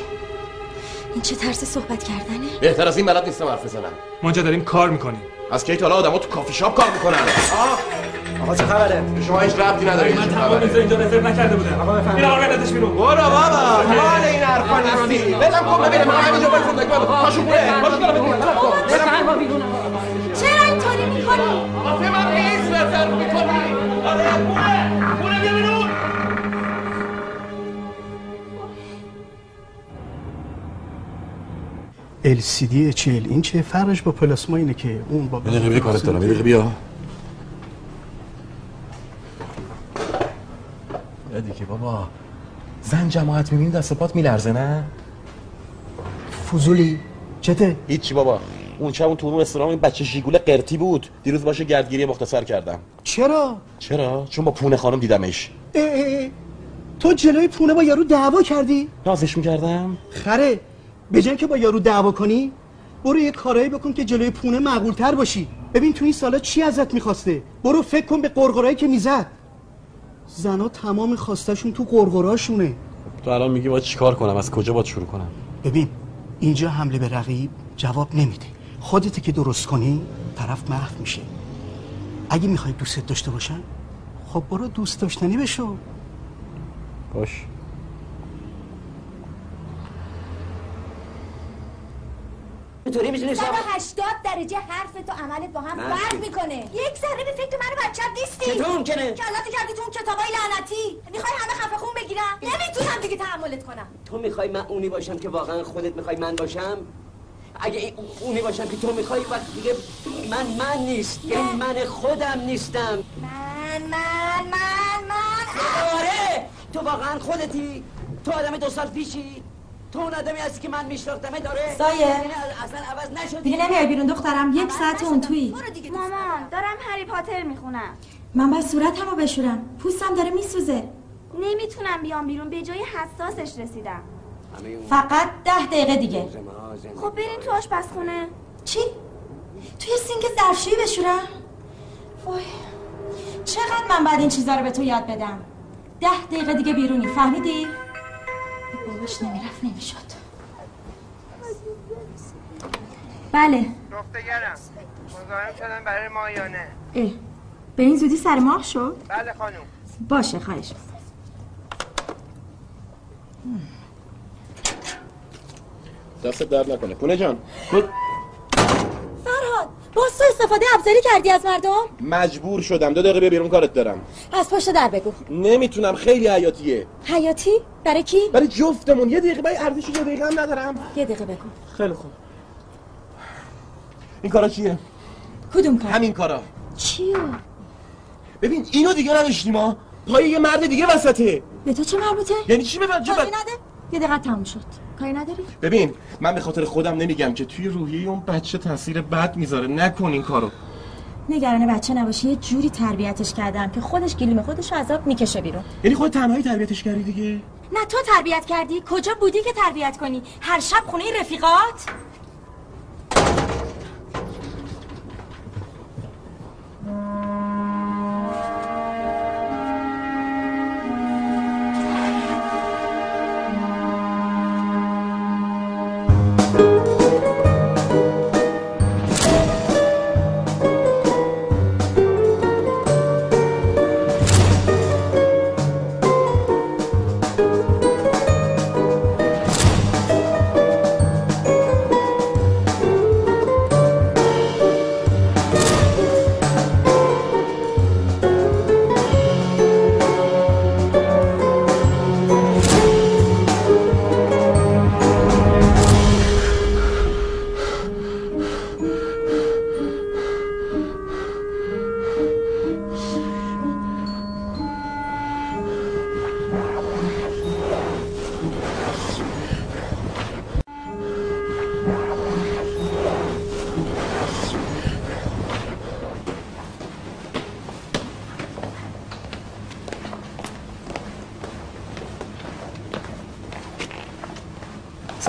این چه طرز صحبت کردنه؟ بهتر از این بلد نیستم حرف بزنم. ما اینجا داریم کار می‌کنیم. از کی تا حالا آدما تو کافی شاپ کار می‌کنن؟ آقا چه خبره؟ شما هیچ ربطی نداره من تمام اینجا اینجا رزرو نکرده بودم. آقا بفرمایید. این آقا بیرون برو بابا مال این حرفا نیستی. بلم کن ببینم. من همینجا باید فوندک پاشو بوره پاشو ببینم بلم کن. چرا اینطوری می‌کنی؟ آخه من نیست بهتر می‌کنی. آره پوره بیا بیرون. LCD چل این چه فرقش با پلاسما اینه که اون با یه دقیقه بیا کارت دارم. یه دقیقه بیا. بیا دیگه بابا. زن جماعت می‌بینی دست پات میلرزه نه؟ فضولی؟ چته؟ هیچی بابا. اون شب اون تو اون رستوران این بچه شیگول قرتی بود. دیروز باشه گردگیری مختصر کردم. چرا؟ چرا؟ چون با پونه خانم دیدمش. اه اه اه. تو جلوی پونه با یارو دعوا کردی؟ نازش می‌کردم. خره به جای که با یارو دعوا کنی برو یه کارایی بکن که جلوی پونه معقول تر باشی. ببین تو این سالا چی ازت می‌خواسته؟ برو فکر کن به قرقرایی که می‌زد. زنا تمام خواستشون تو قرقراشونه تو الان میگی باید چیکار کنم؟ از کجا باید شروع کنم؟ ببین اینجا حمله به رقیب جواب نمیده. خودت که درست کنی طرف محو میشه. اگه می‌خوای دوستت داشته باشن خب برو دوست داشتنی بشو. باش. 180 درجه حرف تو عملت با هم فرق؟ می‌کنه. یک ذره به فکر من و بچت نیستی چطور ممکنه؟ کلاتو کردی تو اون کتابای لعنتی. می‌خوای همه خفه خون بگیرم؟ نمی‌تونم دیگه تحملت کنم. تو می‌خوای من اونی باشم که واقعا خودت می‌خوای من باشم؟ اگه اونی باشم که تو می‌خوای وقت دیگه من من نیست. یعنی من خودم نیستم. من من من من آره! تو واقعا خودتی. تو آدم دو سال پیشی. تو اون آدمی هستی که من میشناختمه داره؟ سایه. اصلا عوض نشدی؟ دیگه نمیای بیرون دخترم یک ساعت اون توی مامان دارم. هری پاتر می‌خونم. من باید صورتمو بشورم. پوستم داره میسوزه. نمی‌تونم بیام بیرون به جای حساسش رسیدم. فقط ده دقیقه دیگه. خب بریم تو آشپزخونه چی؟ توی سینک ظرفشویی بشورم؟ وای چقدر من بعد این چیزا رو به تو یاد بدم؟ ده دقیقه دیگه بیرونی فهمیدی؟ باباش نمی‌رفت نمی‌شد. بله. گفتگرم مزاحم شدم برای مایانه. اه. به این زودی سر ماه شد؟ بله خانم. باشه خواهش دست درد نکنه. پونه جان. باز تو استفاده ابزاری کردی از مردم؟ مجبور شدم. دو دقیقه بیرون کارت دارم. از پشت در بگو. نمی‌تونم. خیلی حیاتیه. حیاتی؟ برای کی؟ برای جفتمون. یه دقیقه برای ارزش یه دقیقه هم ندارم. یه دقیقه بگو. خیلی خوب. این کارا چیه؟ کدوم کار؟ همین کارا. چیو؟ ببین اینو دیگه نداشتیم ما پای یه مرد دیگه وسطه. به تو چه مربوطه؟ یعنی چی. نده. یه دقیقه تموم شد. کاری نداری؟ ببین من به خاطر خودم نمیگم که توی روحی اون بچه تاثیر بد می‌ذاره. نکن این کارو. نگران بچه نباشه یه جوری تربیتش کردم که خودش گلیم خودش عذاب می‌کشه بیرون. یعنی خود تنهایی تربیتش کردی دیگه؟ نه تو تربیت کردی. کجا بودی که تربیت کنی؟ هر شب خونه رفیقات؟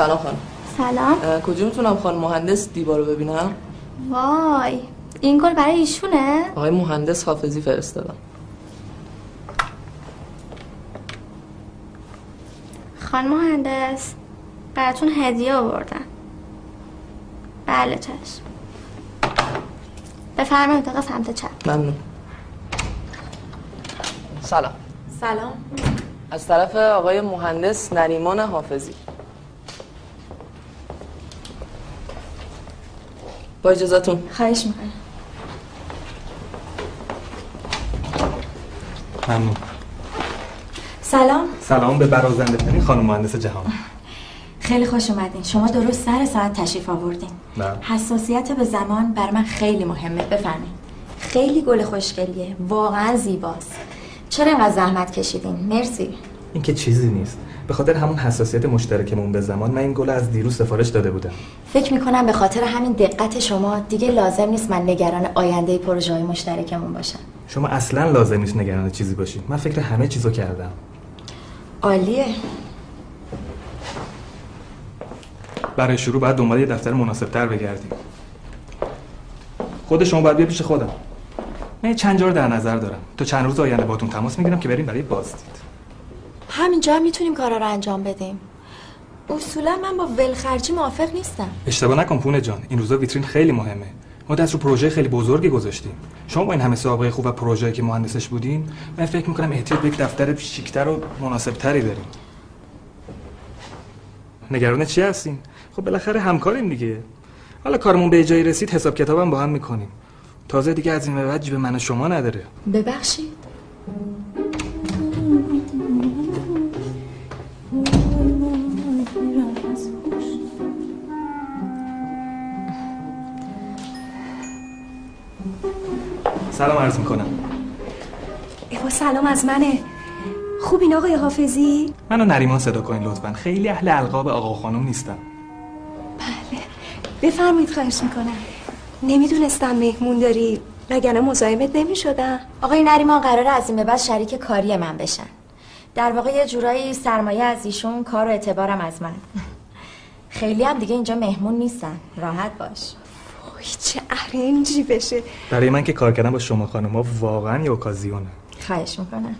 سلام خانم. سلام. می‌تونم خانم؟ مهندس دیبا رو ببینم. وای این گل برای ایشونه؟ آقای مهندس حافظی فرستادم. خان مهندس براتون هدیه آوردن بله چشم. بفرمایید اتاق سمت چپ. ممنون. سلام. سلام. از طرف آقای مهندس نریمان حافظی. با اجازتون خواهش می‌کنم. ممنون. سلام. سلام به برازنده ترین خانم مهندس جهان. خیلی خوش اومدین. شما درست سر ساعت تشریف آوردین. نه حساسیت به زمان بر من خیلی مهمه. بفرمایید. خیلی گل خوشگلیه. واقعا زیباست. چرا اینقدر زحمت کشیدین؟ مرسی. این که چیزی نیست. به خاطر همون حساسیت مشترکمون به زمان من این گل از دیروز سفارش داده بودم. فکر می‌کنم به خاطر همین دقت شما دیگه لازم نیست من نگران آینده پروژه های مشترکمون باشم. شما اصلا لازم نیست نگران چیزی باشی من فکر همه چیزو کردم. عالیه. برای شروع باید دنبال یه دفتر مناسبتر بگردیم. خود شما باید بیا پیش خودم. من چند جا رو در نظر دارم. تا چند روز آینده باتون تماس می‌گیرم که بریم برای بازدید. همینجا هم می‌تونیم کارا رو انجام بدیم. اصولا من با ولخرجی موافق نیستم. اشتباه نکن پونه جان. این روزا ویترین خیلی مهمه. ما دست رو پروژه خیلی بزرگی گذاشتیم. شما با این همه سابقه خوب و پروژه‌ای که مهندسش بودین من فکر می‌کنم احتیاج به یک دفتر شیکتر و مناسبتری داریم. نگران چی هستین؟ خب بالاخره همکاریم دیگه. حالا کارمون به جایی رسید حساب کتابم با هم می‌کنیم. تازه دیگه از این به بعد جیب من و شما نداره. ببخشید. سلام عرض می‌کنم. ایوا سلام از منه. خوبین آقای حافظی؟ منو نریمان صدا کنین لطفا. خیلی اهل القاب آقا خانم نیستم بفرمایید خواهش می‌کنم. نمی‌دونستم مهمون داری وگرنه مزاحمت نمی‌شدم. آقای نریمان قراره از این به بعد شریک کاری من بشن. در واقع یه جورایی سرمایه از ایشون کار و اعتبارم از من. خیلی هم دیگه اینجا مهمون نیستن. راحت باش. چه ارنجی بشه. برای من که کار کردن با شما خانم ها واقعا یه اوکازیونه خواهش می‌کنم.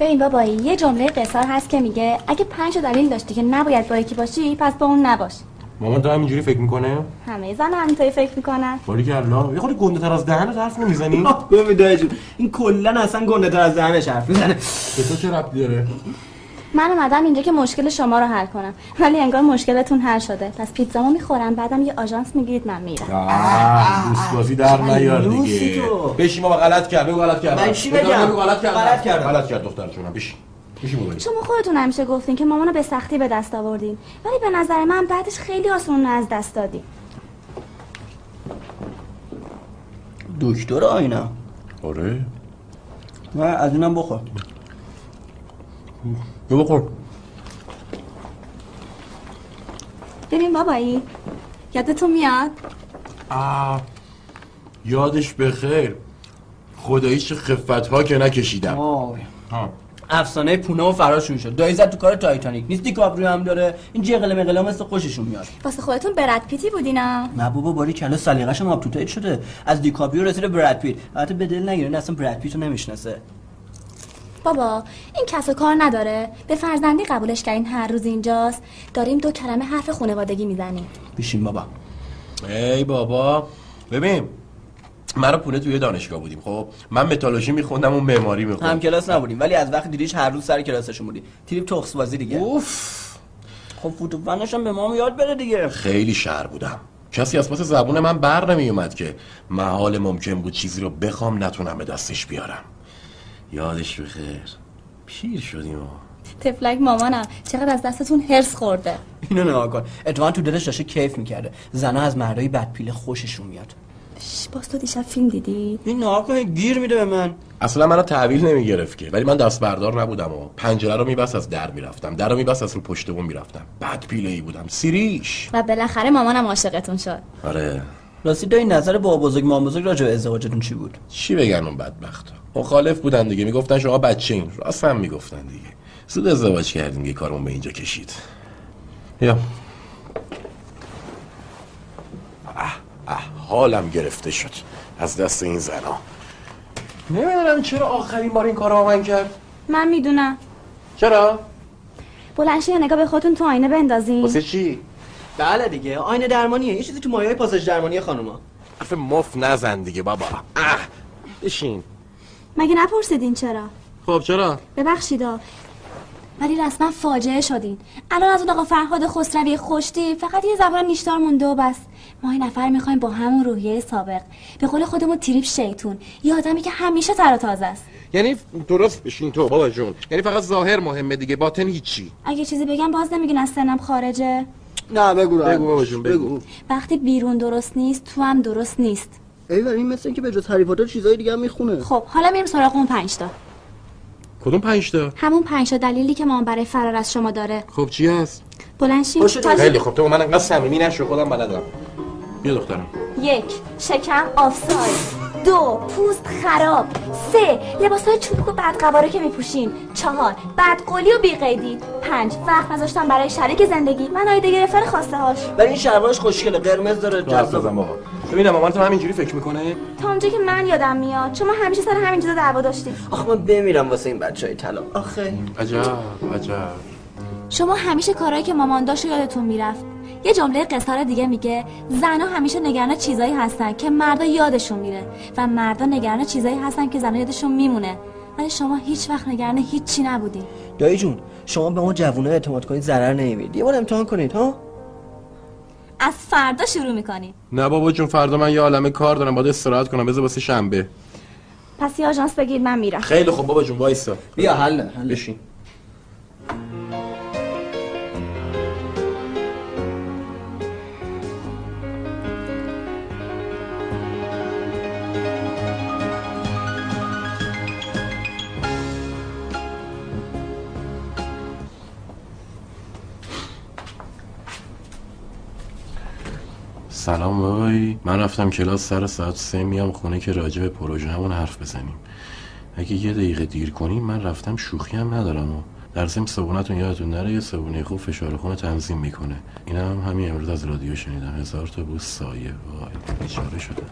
ببین بابایی یه جمله قصار هست که میگه اگه پنج دلیل داشتی که نباید با یکی باشی پس با اون نباش. مامان تو همینجوری فکر می‌کنه؟ همه زن همینطوری فکر می‌کنن. باری که الله یه خورده گنده تر از دهنت حرف نمی‌زنی؟ ببین دایی جون این کلا اصلا گنده تر از دهنش حرف می‌زنه. به تو چه ربطی داره؟ من اومدم اینجا که مشکل شما رو حل کنم. ولی انگار مشکلتون حل شده. پس پیتزامو می‌خورم بعدم یه آژانس می‌گیرید من میرم. آه دوست بازی در نیار دیگه. بشین بابا غلط کرد. بگو غلط کردم من چی بگم؟ غلط کردم غلط کردم. غلط کرد دختر جونم. بابا. شما خودتون همیشه گفتین که مامانو به سختی به دست آوردین. ولی به نظر من بعدش خیلی آسون از دست دادین. دکتر آینا آره. نه از اینم بخور. بیا بخور ببین بابایی یادتون میاد؟ آه یادش بخیر خدایی چه خفت ها که نکشیدم. وای. ها. افسانه پونه و فراشون شد. دایی زد تو کار تایتانیک. نیست دیکاپریو هم داره. این جغل مغلا مثل خوششون میاد. واسه خودتون براد پیتی بودینا نه بابا باری کلا سلیقه‌ش هم شده. از دیکاپریو رسیده براد پیت. البته به دل نگیرین اصلا براد پیتو نمی‌شناسه. بابا این کس و کار نداره. به فرزندی قبولش کردین هر روز اینجاست. داریم دو کلمه حرف خانوادگی می‌زنیم. بشین بابا. ای بابا. ببین من پونه توی دانشگاه بودیم خب؟ من متالوژی میخوندم و معماری هم میخوندم کلاس نبودیم ولی از وقت دیدیش هر روز سر کلاسشون بودی تریپ تخس بازی دیگه. اوف. خب فوتو فنش هم به ما هم یاد بره دیگه. خیلی شهر بودم. کسی از پس زبون من بر نمی اومد که محال ممکن بود چیزی رو بخوام نتونم به دستش بیارم. یادش بخیر پیر شدیم و تفلک مامانم چقدر از دستتون هرس خورده؟ اینو نگاه کن. اتفاقا تو دلش داشته کیف می‌کرده. زنا از مردای بدپیل خوششون میاد. باز تو دیشب فیلم دیدی؟ این نگاه کن گیر میده به من. اصلا منو تحویل نمی گرفت که. ولی من دست بردار نبودم و پنجره رو میبست از در می‌رفتم. در رو میبست از رو پشت بوم می‌رفتم. بد پیله ای بودم. سیریش. و بالاخره مامانم عاشقتون شد. آره. راستی دایی نظر با بزرگ مام بزرگ راجع به ازدواجتون چی بود؟ چی بگن اون بدبخت مخالف بودن دیگه. می‌گفتن شما بچه این راست هم می‌گفتن دیگه. زود ازدواج کردیم یه کارمون به اینجا کشید. یا اه اه حالم گرفته شد. از دست این زنا. نمی‌دونم چرا آخرین بار این کارو با من کرد. من می‌دونم. چرا؟ بلنشی یا نگاه به خودتون تو آینه بندازین. واسه چی؟ بله دیگه. آینه درمانیه. یه چیزی تو مایه پاساژ درمانی خانوما. حرف مف نزن دیگه بابا. اه. بشین. مگه نپرسیدین چرا؟ خب چرا؟ ببخشیدا ولی رسما فاجعه شدین. الان از اون آقا فرهاد خسروی خوشتی فقط یه زبان نیشدار مونده و بس. ما این نفر می‌خوایم با همون روحیه سابق. به قول خودمون تریپ شیطون. یه آدمی که همیشه تر و تازه است. یعنی درست بشین تو بابا جون. یعنی فقط ظاهر مهمه دیگه باطن هیچی. اگه چیزی بگم باز نمیگین از سنم خارجه؟ نه بگو بگو بابا جون بگو. وقتی بیرون درست نیست تو هم درست نیست. ایوان این مثل اینکه به جز حریفاتا چیزای دیگه هم می‌خونه. خب حالا میریم سراغ اون پنج تا. کدوم پنج تا؟ همون پنج تا دلیلی که ما برای فرار از شما داره. خب چی هست؟ بلنشین خیلی خب تو من انقدر صمیمی نشو خودم بلدم. بیا دخترم. یک شکم آفساید. دو پوست خراب. سه لباس های چوبک و بدقواره که میپوشین چهار بدقولی و بیقیدی. پنج وقت نذاشتن برای شریک زندگی من آیده گرفتن خواسته هاش ولی این شلوارش خوشگله قرمز داره جذاب. جذاب بابا. ببینم مامانت هم همینجوری فکر می‌کنه تا اونجا که من یادم میاد شما همیشه سر همین چیزا دعوا داشتید. آخه من بمیرم واسه این بچه های طلا. آخه. عجب عجب. شما همیشه کارهایی که مامان داشت و یادتون می‌رفت. یه جمله قصار دیگه میگه. زنها همیشه نگران چیزایی هستن که مردا یادشون میره و مردا نگران چیزایی هستن که زنها یادشون میمونه. ولی شما هیچ وقت نگران هیچی نبودین. دایی جون شما به ما جوونا اعتماد کنید ضرر نمی‌بینید. یه بار امتحان کنید ها؟ از فردا شروع می‌کنین نه بابا جون فردا من یه عالمه کار دارم. باید استراحت کنم. بذار واسه شنبه. پس یه آژانس بگیر من میرم. خیلی خوب بابا جون وایسا. بیا حل حل. بشین. سلام بابایی من رفتم کلاس سر ساعت سه میام خونه که راجع به پروژه همون حرف بزنیم. اگه یه دقیقه دیر کنیم من رفتم شوخی هم ندارم و در ضمن صبونتون یادتون نره یه صبونه خوب فشار خون تنظیم می‌کنه. این هم همین امروز از رادیو شنیدم. هزار تا بوس سایه. وای بیچاره شده.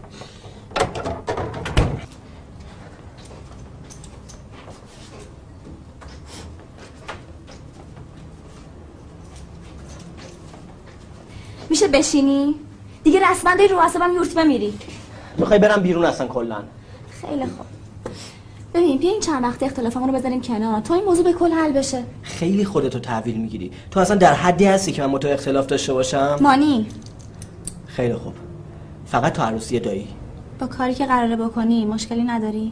میشه بشینی؟ دیگه رسما داری رو حسابم یورتمه میری می‌خوای برم بیرون اصلا کلا. خیلی خوب. ببین بیا این چند وقت اختلافمون رو بذاریم کنار. تا این موضوع به کل حل بشه. خیلی خودتو تحویل می‌گیری. تو اصلا در حدی هستی که من با تو اختلاف داشته باشم؟ مانی. خیلی خوب. فقط تو عروسی دایی. با کاری که قراره بکنی مشکلی نداری؟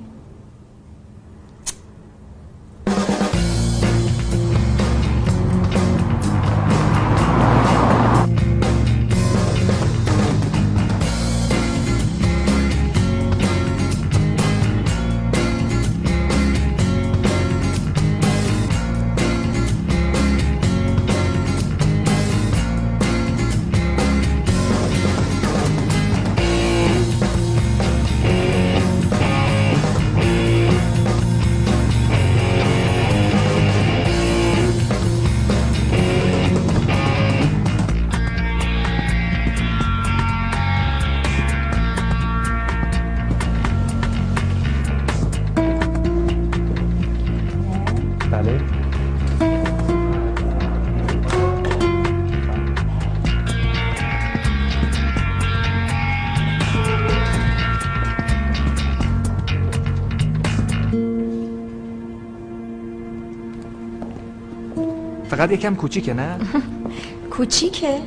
فقط یکم کوچیکه نه؟ [laughs] کوچیکه؟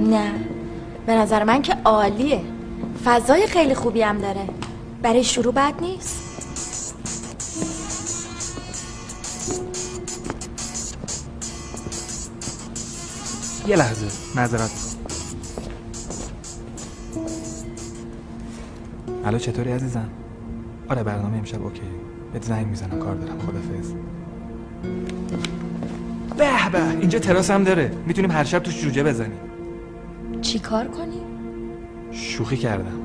نه. به نظر من که عالیه. فضای خیلی خوبی هم داره. برای شروع بد نیست. یه لحظه. معذرت. الو چطوری عزیزم؟ آره برنامه امشب اوکی. بهت زنگ می‌زنم کار دارم خدافظ به به. اینجا تراس هم داره. می‌تونیم هر شب توش جوجه بزنیم. چی کار کنی؟ شوخی کردم.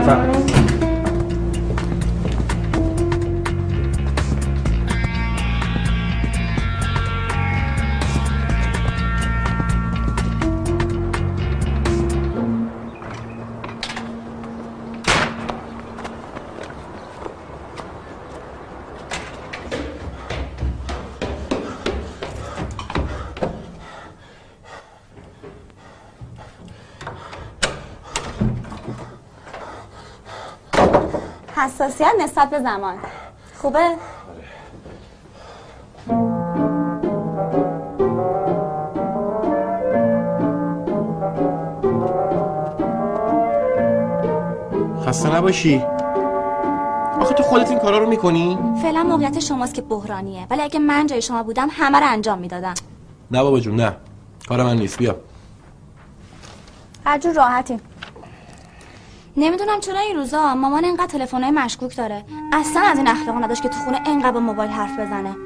بفرمایید حساسیت نسبت به زمان. خوبه؟ خسته نباشی. آخه تو خودت این کارا رو می‌کنی؟ فعلا موقعیت شماست که بحرانیه. ولی اگه من جای شما بودم همه رو انجام می‌دادم. نه بابا جون نه. کار من نیست. بیا. هر جور راحتیم. نمی‌دونم چرا این روزا مامان اینقدر تلفن‌های مشکوک داره. اصلا از این اخلاق نداشت که تو خونه اینقدر با موبایل حرف بزنه.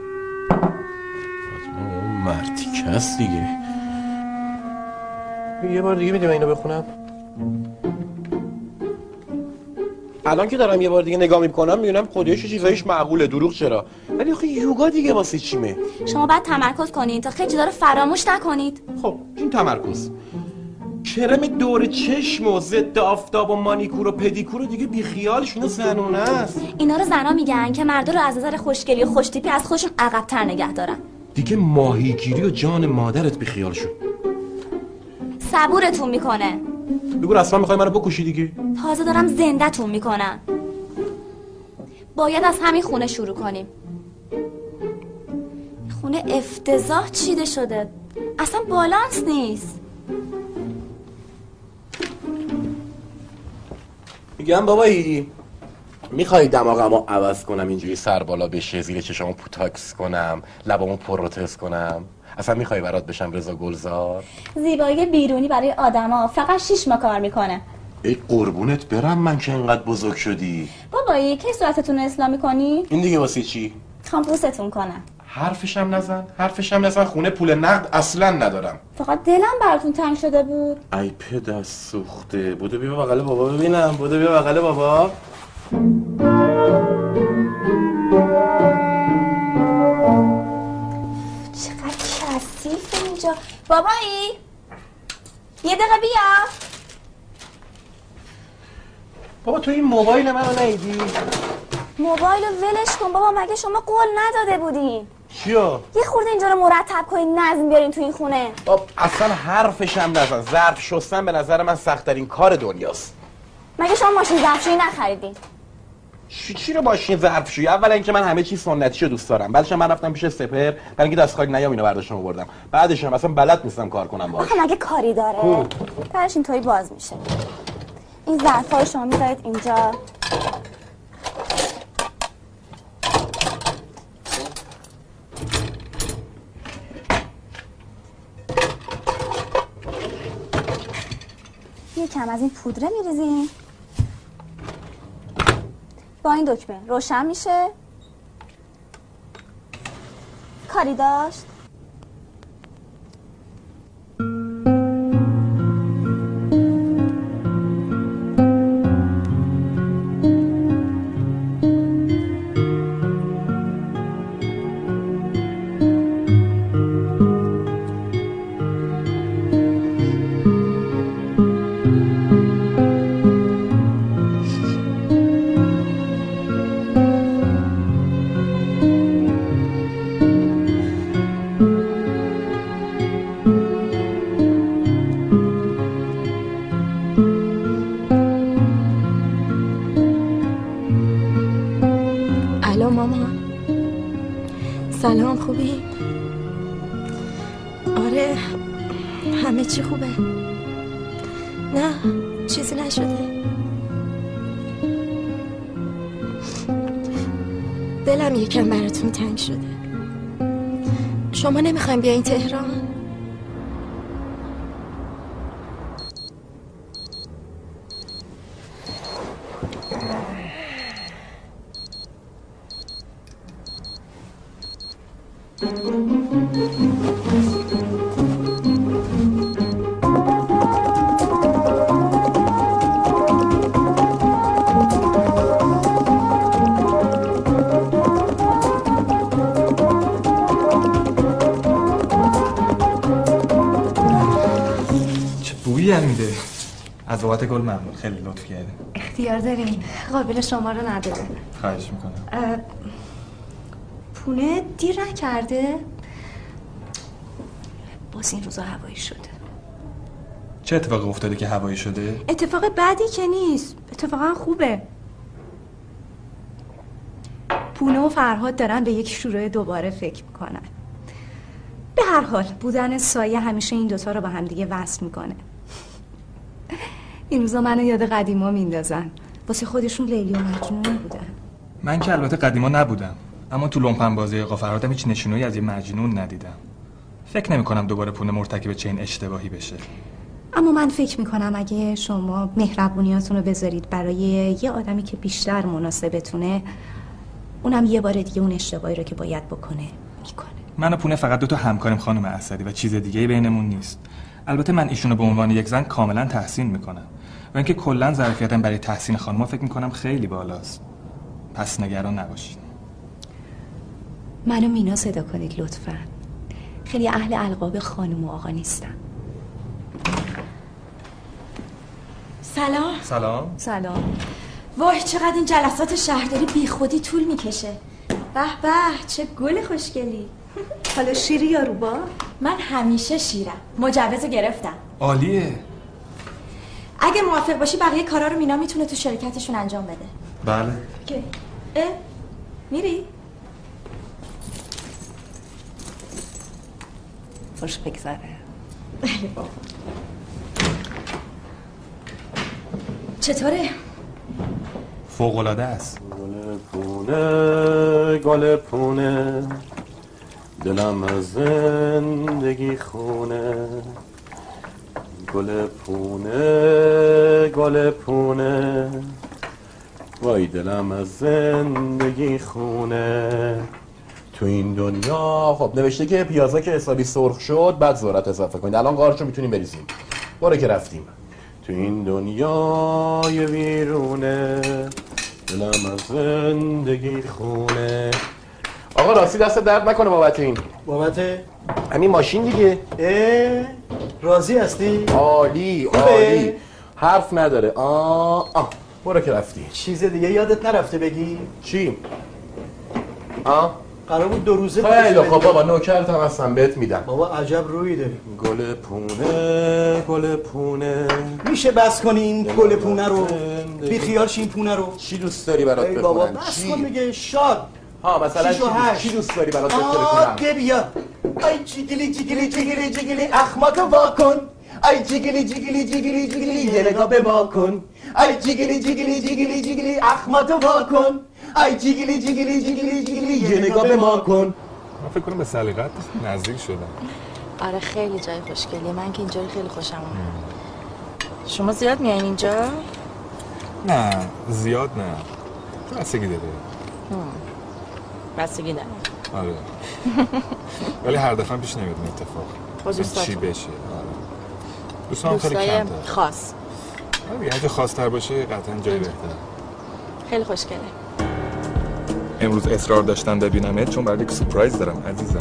مرتیکه است دیگه. یه بار دیگه میدیم اینو بخونم؟ الان که دارم یه بار دیگه نگاه می‌کنم می‌بینم خودش چیزایش معقوله دروغ چرا؟ ولی آخه یوگا دیگه واسه چیمه؟ شما باید تمرکز کنید تا خیلی چیزا رو فراموش نکنید. خب این تمرکز. کرم دور چشم و ضد آفتاب و مانیکور و پدیکور و دیگه بیخیالش اینا زنونه است. اینا رو زنا میگن که مردا رو از نظر خوشگلی و خوشتیپی از خودشون عقب‌تر نگه دارن. دیگه ماهیگیری و جان مادرت بیخیال شد. صبورتون می‌کنه. بگو رسما می‌خوای منو بکشی دیگه. تازه دارم زندهتون می‌کنم. باید از همین خونه شروع کنیم. خونه افتضاح چیده شده. اصلا بالانس نیست. میگم بابایی می‌خوای دماغمو عوض کنم اینجوری سر بالا بشه زیر چشامو پوتاکس کنم لبامو پروتز کنم؟ اصلا می‌خوای برات بشم رضا گلزار؟ زیبایی بیرونی برای آدما فقط شیش ماه کار می‌کنه. ای قربونت برم من که انقدر بزرگ شدی. بابایی کی صورتتون رو اسلامی کنی؟ این دیگه واسه چی؟ خوام بوستون کنم. حرفشم نزن. حرفشم نزن. خونه پول نقد اصلا ندارم. فقط دلم براتون تنگ شده بود. ای پدر سوخته. بودو بیا بغل بابا ببینم. بودو بیا بغل بابا. چقدر کثیف اینجا. بابایی یه دقیقه بیا. بابا تو این موبایل منو نیدی؟ موبایل رو ولش کن. بابا مگه شما قول نداده بودین؟ چیو یه خورده اینجا رو مرتب کنین نظم بیارین تو این خونه. بابا اصلا حرفشم نزن. ظرف شستن به نظر من سختترین کار دنیاست. مگه شما ماشین ظرفشویی نخریدین؟ چی چی رو ماشین ظرفشویی؟ اولا اینکه من همه چیز سنتیشو دوست دارم. بعدش من رفتم پیش سپر. برای اینکه دست خالی نیام اینو برداشتم آوردم بعدش هم اصلا بلد نیستم کار کنم باهاش. آخه مگه کاری داره؟ درش اینطوری باز میشه. این ظرفا رو شما می‌ذارید اینجا. کم از این پودره میریزیم. با این دکمه. روشن میشه. کاری داشت؟ شما نمی‌خوایم بیاین تهران؟ بابت گل ممنون خیلی لطف کردی. اختیار دارین قابل شما رو نداره. خواهش می‌کنم. پونه دیر نکرده. باز این روزا هوایی شده. چه اتفاقی افتاده که هوایی شده؟ اتفاق بعدی که نیست. اتفاقا خوبه. پونه و فرهاد دارن به یک شروع دوباره فکر می‌کنن. به هر حال بودن سایه همیشه این دوتا رو با همدیگه وصل می‌کنه. این روزا منو یاد قدیما میندازن. واسه خودشون لیلی و مجنون بودن. من که البته قدیما نبودم اما تو لومپن بازی آقا فرهادم هیچ نشونایی از یه مجنون ندیدم. فکر نمی کنم دوباره پونه مرتکب چه این اشتباهی بشه. اما من فکر می‌کنم اگه شما مهربونیاتون رو بذارید برای یه آدمی که بیشتر مناسبتونه اونم یه بار دیگه اون اشتباهی رو که باید بکنه می‌کنه. من و پونه فقط دو تا همکاریم خانم اسدی و چیز دیگه بینمون نیست. البته من ایشونو به عنوان یک زن کاملا تحسین می‌کنم. و اینکه کلا ظرفیتم برای تحسین خانم فکر می‌کنم خیلی بالاست. پس نگران نباشید. منو مینا صدا کنید لطفا. خیلی اهل القاب خانم و آقا نیستم. سلام. سلام. سلام. وای چقدر این جلسات شهرداری بی خودی طول می‌کشه. به به چه گل خوشگلی. [laughs] حالا شیری یا روبا؟ من همیشه شیرم. مجوز گرفتم. عالیه. اگه موافق باشی بقیه کارا رو مینا می‌تونه تو شرکتشون انجام بده. بله. اوکی. اه میری؟ خوش بگذره. چطوره؟ فوق العاده است. گل پونه گل پونه دلم از زندگی خونه. گل پونه گل پونه. وای دلم از زندگی خونه. تو این دنیا خب نوشته که پیازا که حسابی سرخ شد بعد ذرت اضافه کنید. الان قارچو می‌تونیم بریزیم. برو که رفتیم. تو این دنیای ویرونه. دلم از زندگی خونه. آقا راستی دست درد نکنه بابت این. بابت همین ماشین دیگه. اه راضی هستی؟ عالی؟ عالی. حرف نداره. آه آه برو که رفتی. چیز دیگه یادت نرفته بگی؟ چی؟ آه قرار بود دو روزه خیلی خب. بابا نوکرتم هستم بهت میدم. بابا عجب روی داری. گل پونه گل پونه. میشه بس کنی این گل پونه رو؟ بی خیال شین پونه رو؟ چی دوست داری برات ای بابا بخونم بس؟ کن میگه شاد. ها مثلا چی, دوست داری برات آه کنم بیا ای جیگلی جیگلی جیگلی جیگلی اخماتو واکن ای جیگلی جیگلی جیگلی جیگلی یه نگاه به واکن ای جیگلی جیگلی جیگلی جیگلی اخماتو واکن ای جیگلی جیگلی جیگلی جیگلی یه نگاه به ما کن من فکر کنم به سلیقت نزدیک شدم آره خیلی جای خوشگلیه من که اینجا خیلی خوشم اومد شما زیاد میایین اینجا؟ نه زیاد نه بستگی داره بستگی داره آره. [laughs] ولی هر دفعه پیش نمیاد این اتفاق. با دوستاتون؟ چی بشه؟ آره. دوستان خیلی خاص. آره اگه خواستر باشه قطعا جای بهتر خیلی خوشگله. امروز اصرار داشتم ببینمت چون برای یک سپرایز دارم عزیزم.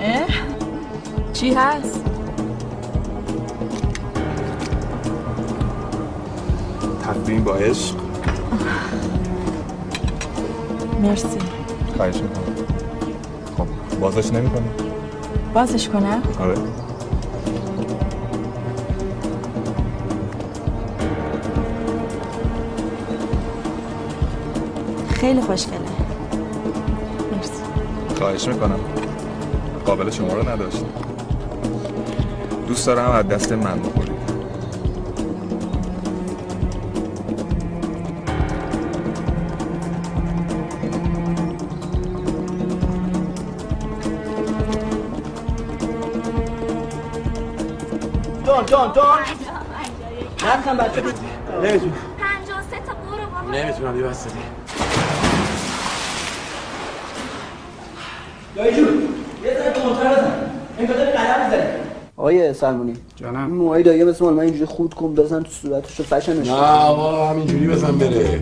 اه؟ چی هست؟ تقدیم با عشق. [laughs] مرسی. خواهش می‌کنم. خب بازش نمی‌کنی؟ بازش کنم؟ آره. خیلی خوشگله. مرسی. خواهش می‌کنم. قابل شما رو نداشت. دوست دارم از دست من بخوری دان دان نکن بچه نمی‌تونم. 53 تا برو بابا. نمی‌تونم یه بسته دایی جون یه ذره تندتر بزن. انگار قلم می‌زنی آقای سلمونی جانم. این موهای دایی مثل من اینجوری خود کن بزن تو صورتش رو فشنش. نه آقا همینجوری بزن بره.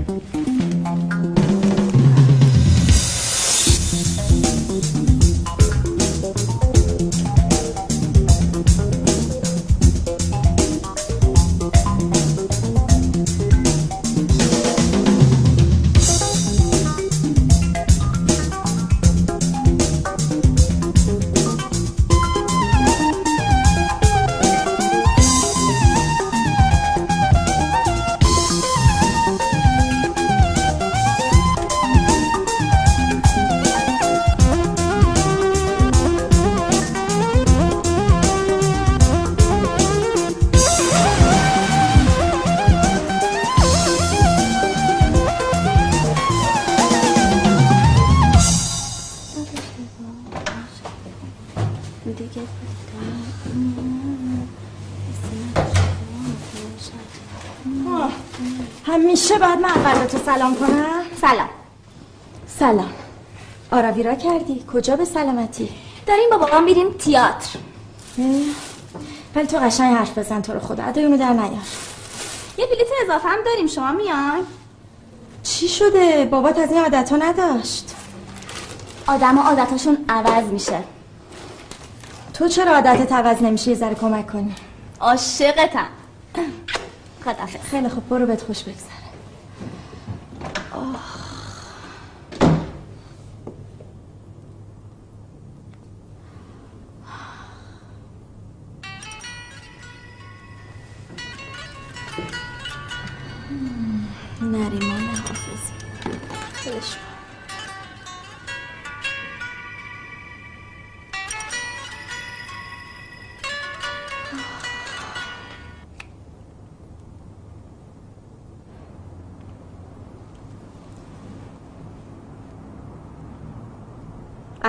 کردی؟ کجا به سلامتی؟ داریم با بابام میریم تئاتر ولی تو قشنگ حرف بزن تو رو خدا. ادای اونو در نیار. یه بلیت اضافه هم داریم شما میان چی شده؟ بابات از این عادت نداشت. آدم ها عادتاشون عوض میشه. تو چرا عادتت عوض نمیشه؟ یه ذره کمک کنی. عاشقتم. خدافظ. خیلی خوب برو بهت خوش بگذره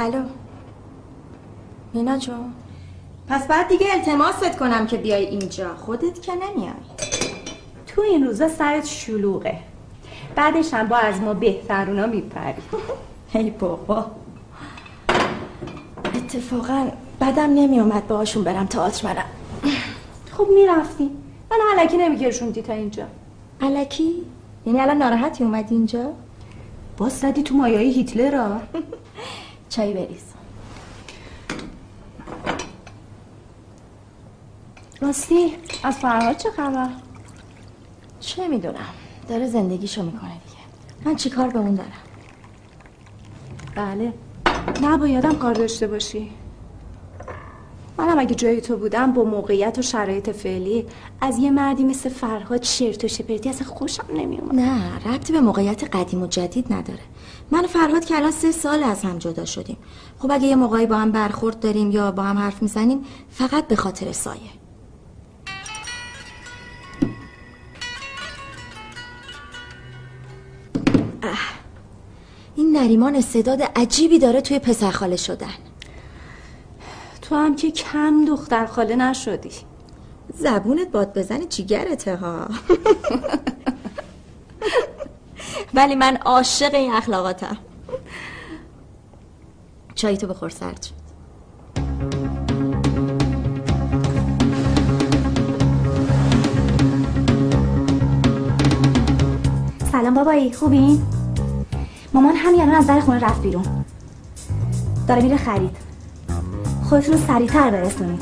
الو. مینا جون. پس بعد دیگه التماست کنم که بیای اینجا. خودت که نمیای. تو این روزا سرت شلوغه. بعدش هم با از ما بهترونا میپری. [laughs] ای بابا. اتفاقا بدم نمیومد باهاشون برم تئاتر منم. [clears throat] خب می‌رفتی. من علکی نمیگرشوندی تا اینجا. علکی؟ یعنی الان ناراحتی اومدی اینجا؟ باز زدی تو مایای هیتلر را [laughs] چای بریز راستی از فرهاد چه خبر؟ چه می‌دونم. داره زندگیشو می‌کنه دیگه. من چیکار به اون دارم؟ بله. نبایدم کار داشته باشی. منم اگه جای تو بودم با موقعیت و شرایط فعلی از یه مردی مثل فرهاد شرط و شپرتی اصلا خوشم نمیومد نه ربطی به موقعیت قدیم و جدید نداره. من و فرهاد که الان سه سال از هم جدا شدیم. خب اگه یه موقعی با هم برخورد داریم یا با هم حرف می‌زنیم فقط به خاطر سایه. اه. این نریمان استعداد عجیبی داره توی پسرخاله شدن. تو هم که کم دختر خاله نشدی. زبونت باد بزن جیگرته ها. [laughs] ولی من عاشق این اخلاقاتم. چای تو بخور شد سلام بابایی خوبین؟ مامان همین الان از در خونه رفت بیرون. داره میره خرید. خودتون رو سریعتر برسونید.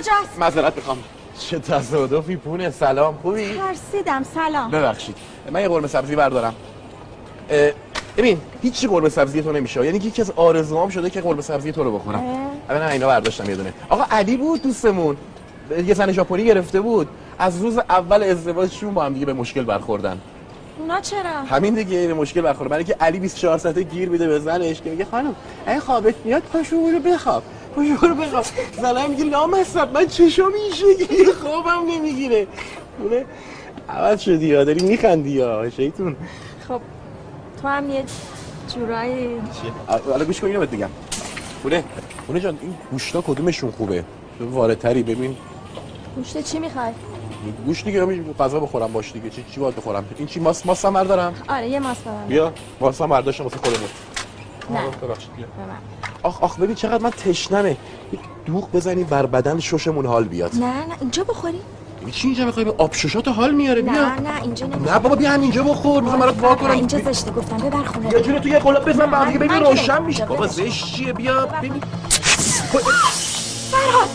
کجاست؟ معذرت می‌خوام. چه تصادفی پونه. سلام. خوبی؟ ترسیدم. سلام. ببخشید. من یه قرمه سبزی بردارم. ببین هیچی قرمه سبزی تو نمیشه یعنی یکی از آرزوام شده که قرمه سبزی تو رو بخورم. الان اینا برداشتم یه دونه. آقا علی بود دوستمون. یه زن ژاپنی گرفته بود. از روز اول ازدواجشون با هم دیگه به مشکل برخوردن. اونا چرا؟ همین دیگه به مشکل برخورد. برای که علی 24 ساعته گیر میده به زنش که میگه خانم اگه خوابت میاد پاشو برو بخواب. برو بخواب زنم میگه لامصب من چشم میشه خوابم نمی‌گیره. اونه عوض شدی یا؟ داری میخندی یا شیطون؟ خب تو هم یه جورایی حالا گوش کن اینو بهت میگم پونه پونه جان این گوشتا کدومشون خوبه؟ واردتری ببین. گوشت چی می‌خوای؟ گوش دیگه همین غذا بخورم باش دیگه. چی چی باید بخورم؟ این چی ماس ماس هم بردارم؟ آره یه ماست ببرم بیا ماس هم برداشتم واسه خودمون. نه. ببخشید بیا. آخ آخ ببین چقدر من تشنمه. دوغ بزنی بر بدن ششمون حال بیاد. نه نه اینجا بخوری؟ چی اینجا می‌خوای؟ به آب ششات حال میاره بیا. نه نه اینجا نمیشه نه بابا بیا همینجا بخور. می‌خوام برات وا نه کنم اینجا زشته گفتم ببر خونه یه جوری تو یه قلاب بزن هم دیگه ببین روشن. میشه. بابا زشت چیه؟ بیا ببین. فرهاد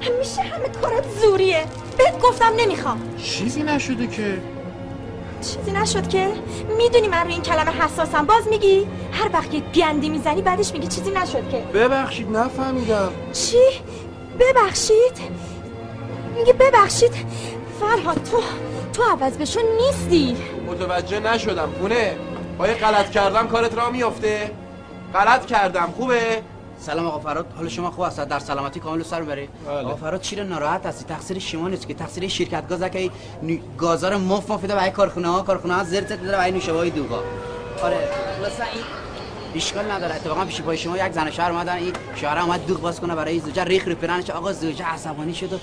همیشه همه کارات زوریه. بهت گفتم نمی‌خوام. چیزی نشده که. چیزی نشد که؟ می‌دونی من روی این کلمه حساسم. باز میگی؟ هر وقت یک گندی می‌زنی بعدش میگی چیزی نشد که. ببخشید نفهمیدم. چی؟ ببخشید؟ میگه ببخشید؟ فرهاد تو تو عوض بشو نیستی. متوجه نشدم پونه با یه غلط کردم کارت را میفته غلط کردم خوبه؟ سلام آقا فراد. حال شما خوب است؟ در سلامتی کامل سر بری آقا فراد چیر ناراحت هستی؟ تقصیر شما نیست که تقصیر شرکت گاز که گازار مف مفیده برای کارخونه ها کارخونه ها زرت داره برای نوشابه های دوغا. آره. خلاصا این اشکال نداره. اتفاقا پیش پای شما یک زن شهر اومدن. این شهر اومد دوغ باز کنه برای زوجه. ریخ رو پیرنش آقا زوجه عصبانی شد و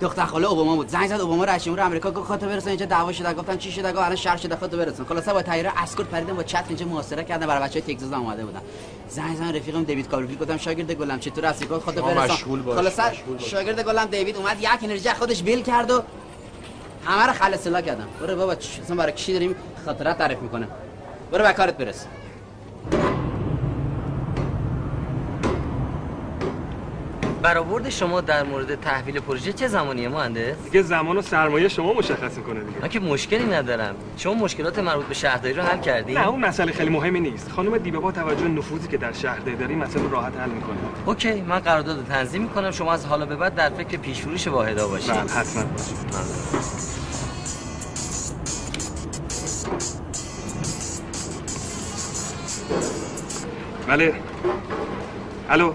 دختر خاله اوباما بود. زنگ زد اوباما رئیس جمهور آمریکا. گفت خاطر برسن اینجا دعوا شده. گفتن چی شده؟ گفت الان شهر شده. خاطر برسن خلاصا با تایر اسکورت پریدن با چتر اینجا محاصره کردن. برای بچهای تگزاس اومده بودن. زنگ زدن رفیقم دیوید کاپرفیلد گفتم شاگرد گلم. چطور هستی؟ گفت خاطر برسن باش. شاگرد گلم دیوید اومد. یک انرژی خودش بیل کرد و همه رو خلاص لا کردم برو بابا اصلا برای کی داریم خاطرات تعریف می‌کنه؟ برو به کارت برس. برآورد شما در مورد تحویل پروژه چه زمانیه مهندس؟ دیگه زمان و سرمایه شما مشخص می‌کنه دیگه. من که مشکلی ندارم. شما مشکلات مربوط به شهرداری رو حل کردی؟ نه اون مسئله خیلی مهمی نیست. خانم دیبه با توجه نفوذی که در شهرداری داری مسئله راحت حل می‌کنه. اوکی من قرارداد رو تنظیم می‌کنم. شما از حالا به بعد در فکر پیشفروش واحدا باشید. بله حتما. بله. الو.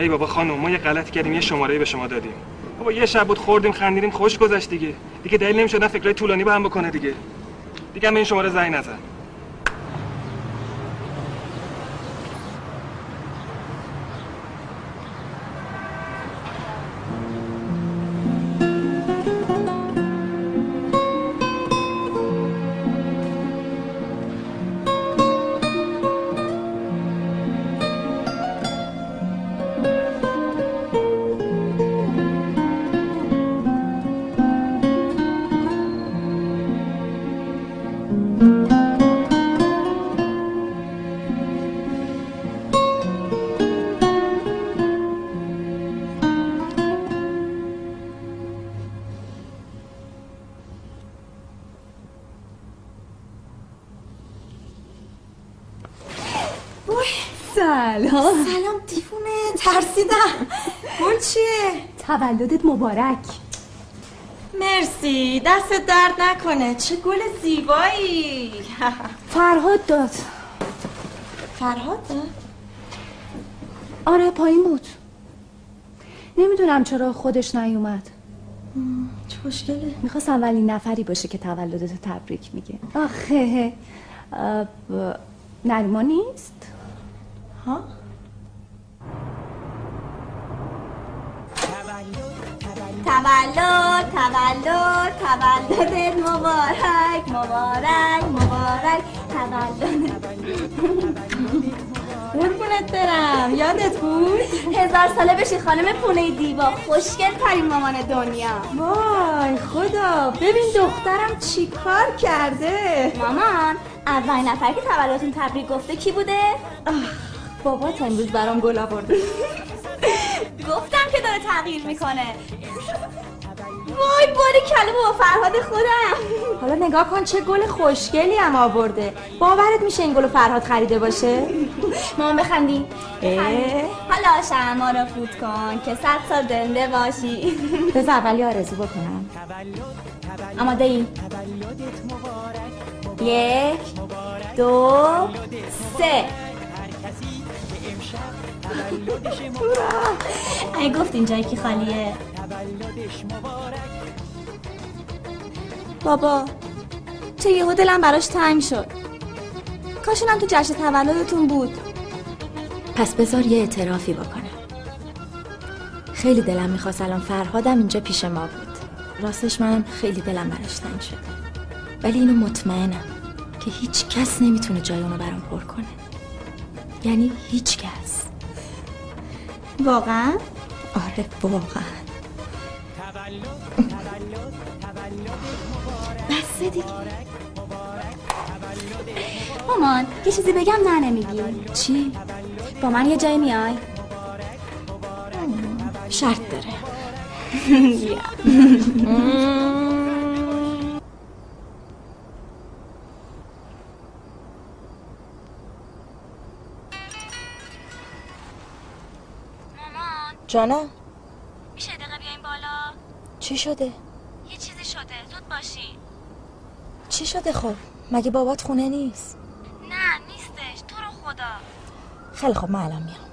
ای بابا خانم ما یه غلطی کردیم یه شماره به شما دادیم. بابا یه شب بود خوردیم خندیدیم خوش گذشت دیگه. دیگه دلیل نمی‌شد فکرای طولانی با هم بکنه دیگه. دیگه به این شماره زنگ نزن. تولدت مبارک. مرسی. دست درد نکنه. چه گل زیبایی. [laughs] فرهاد داد. فرهاد؟ آره پایین بود. نمی‌دونم چرا خودش نیومد. چه خوشگله. می‌خواست اولین نفری باشه که تولدت تبریک میگه. آخه نریما نیست؟ ها؟ تولد تولد تولدت مبارک مبارک مبارک. تولد. قربونت برم. یادت بود؟ هزار ساله بشی خانم پونه دیوا خوشگل ترین مامان دنیا. وای خدا. ببین دخترم چی کار کرده؟ مامان اولین نفر که تولدتون تبریک گفته کی بوده؟ بابات امروز برام گل آورده. [laughs] گفتم که داره تغییر می‌کنه. وای باری کلمه با فرهاد خودم. حالا نگاه کن چه گل خوشگلی هم آورده. باورت میشه این گل فرهاد خریده باشه؟ مامان بخندی. حالا شما رو فوت کن که صد سال زنده باشی. بذار اولی آرزو بکنم. آماده ای؟ یک دو سه. ای گفتین جایی که خالیه. بابا چه یهو دلم براش تنگ شد. کاش اونم تو جشن تولدتون بود. پس بذار یه اعترافی بکنم. خیلی دلم می‌خواست الان فرهادم اینجا پیش ما بود. راستش منم خیلی دلم براش تنگ شده ولی اینو مطمئنم که هیچ کس نمی‌تونه جای اونو برام پر کنه. یعنی هیچ کس. واقعا؟ آره واقعا. بسه دیگه. مامان یه چیزی بگم نه نمیگی. چی؟ با من یه جایی میای؟ شرط داره. [laughs] [laughs] جانم میشه دقیقه بیاین بالا؟ چی شده؟ یه چیزی شده. زود باشین چی شده خب؟ مگه بابات خونه نیست؟ نه نیستش. تو رو خدا. خیلی خوب من الان میام.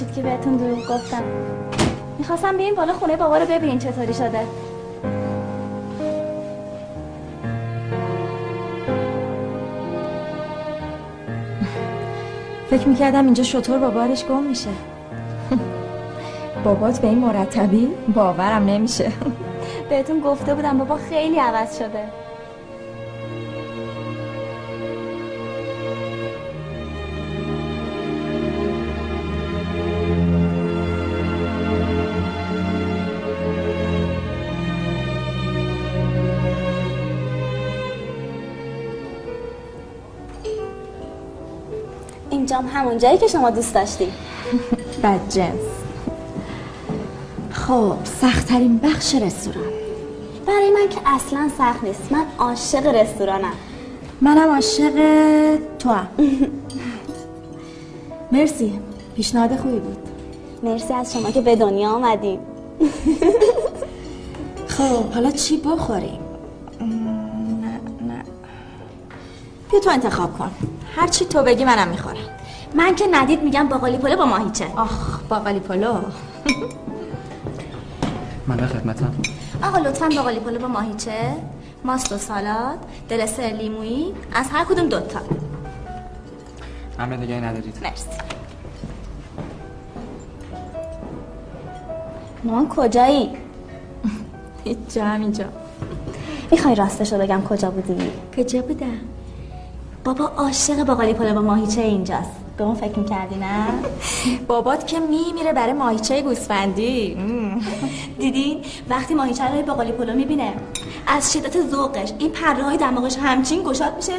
ببخشید که بهتون دروغ گفتم. می‌خواستم بیاین بالا خونه بابا رو ببینین چطوری شده. فکر می‌کردم اینجا شطور با بارش گم میشه. بابات به این مرتبی باورم نمیشه. بهتون گفته بودم بابا خیلی عوض شده. اینجام همون جایی که شما دوست داشتی [laughs] بد جنس. خب سختترین بخش رستوران. برای من که اصلا سخت نیست. من عاشق رستورانم. منم عاشق تو هم [laughs] مرسی. پیشنهاد خوبی بود. مرسی از شما که به دنیا آمدین. [laughs] خب حالا چی بخوریم؟ نه نه. بیا تو انتخاب کن. هر چی تو بگی منم می‌خورم. من که ندید میگم باقالی پلو با ماهیچه. آخ باقالی پلو من به خدمتم. آقا لطفا باقالی پلو با ماهیچه ماست و سالاد دلستر لیمویی از هر کدوم دوتا امر دیگه ندارید. مرسی. مامان کجایی؟ هیچ همینجا. می‌خوای راستشو بگم کجا بودی؟ کجا بودم؟ بابا عاشق باقالی پلو با ماهیچه اینجاست. به اون فکر می‌کردی نه؟ بابات که میمیره برای ماهیچه گوسفندی. دیدین وقتی ماهیچه رو باقالی پلو می‌بینه از شدت ذوقش این پره های دماغش همچین گشاد میشه.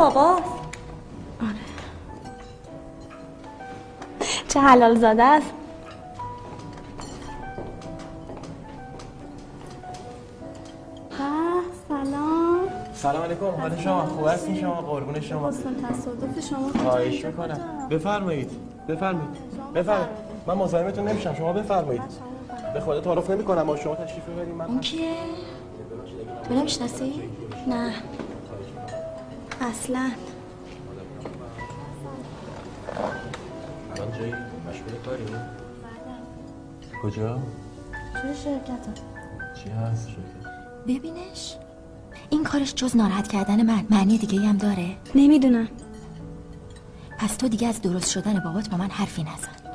باباست آره. چه حلال زاده است. ها، سلام. سلام علیکم حال شما خوب هستین شما؟ قربون شما. حسن تصادف شما. خواهش می‌کنم. بفرمایید. بفرمایید. بفرمایید. من مزاحمتون نمیشم. شما بفرمایید. به خدا تعارف نمی‌کنم. با شما تشریف ببرید من اون کیه؟ منو می‌شناسی؟ نه. اصلا. الان جایی؟ مشغول کاری؟ کجا؟ توی شرکت چی هست شکر ببینش. این کارش جز ناراحت کردن من. معنی دیگه هم داره. نمی‌دونم. پس تو دیگه از درست شدن بابات با من حرفی نزن.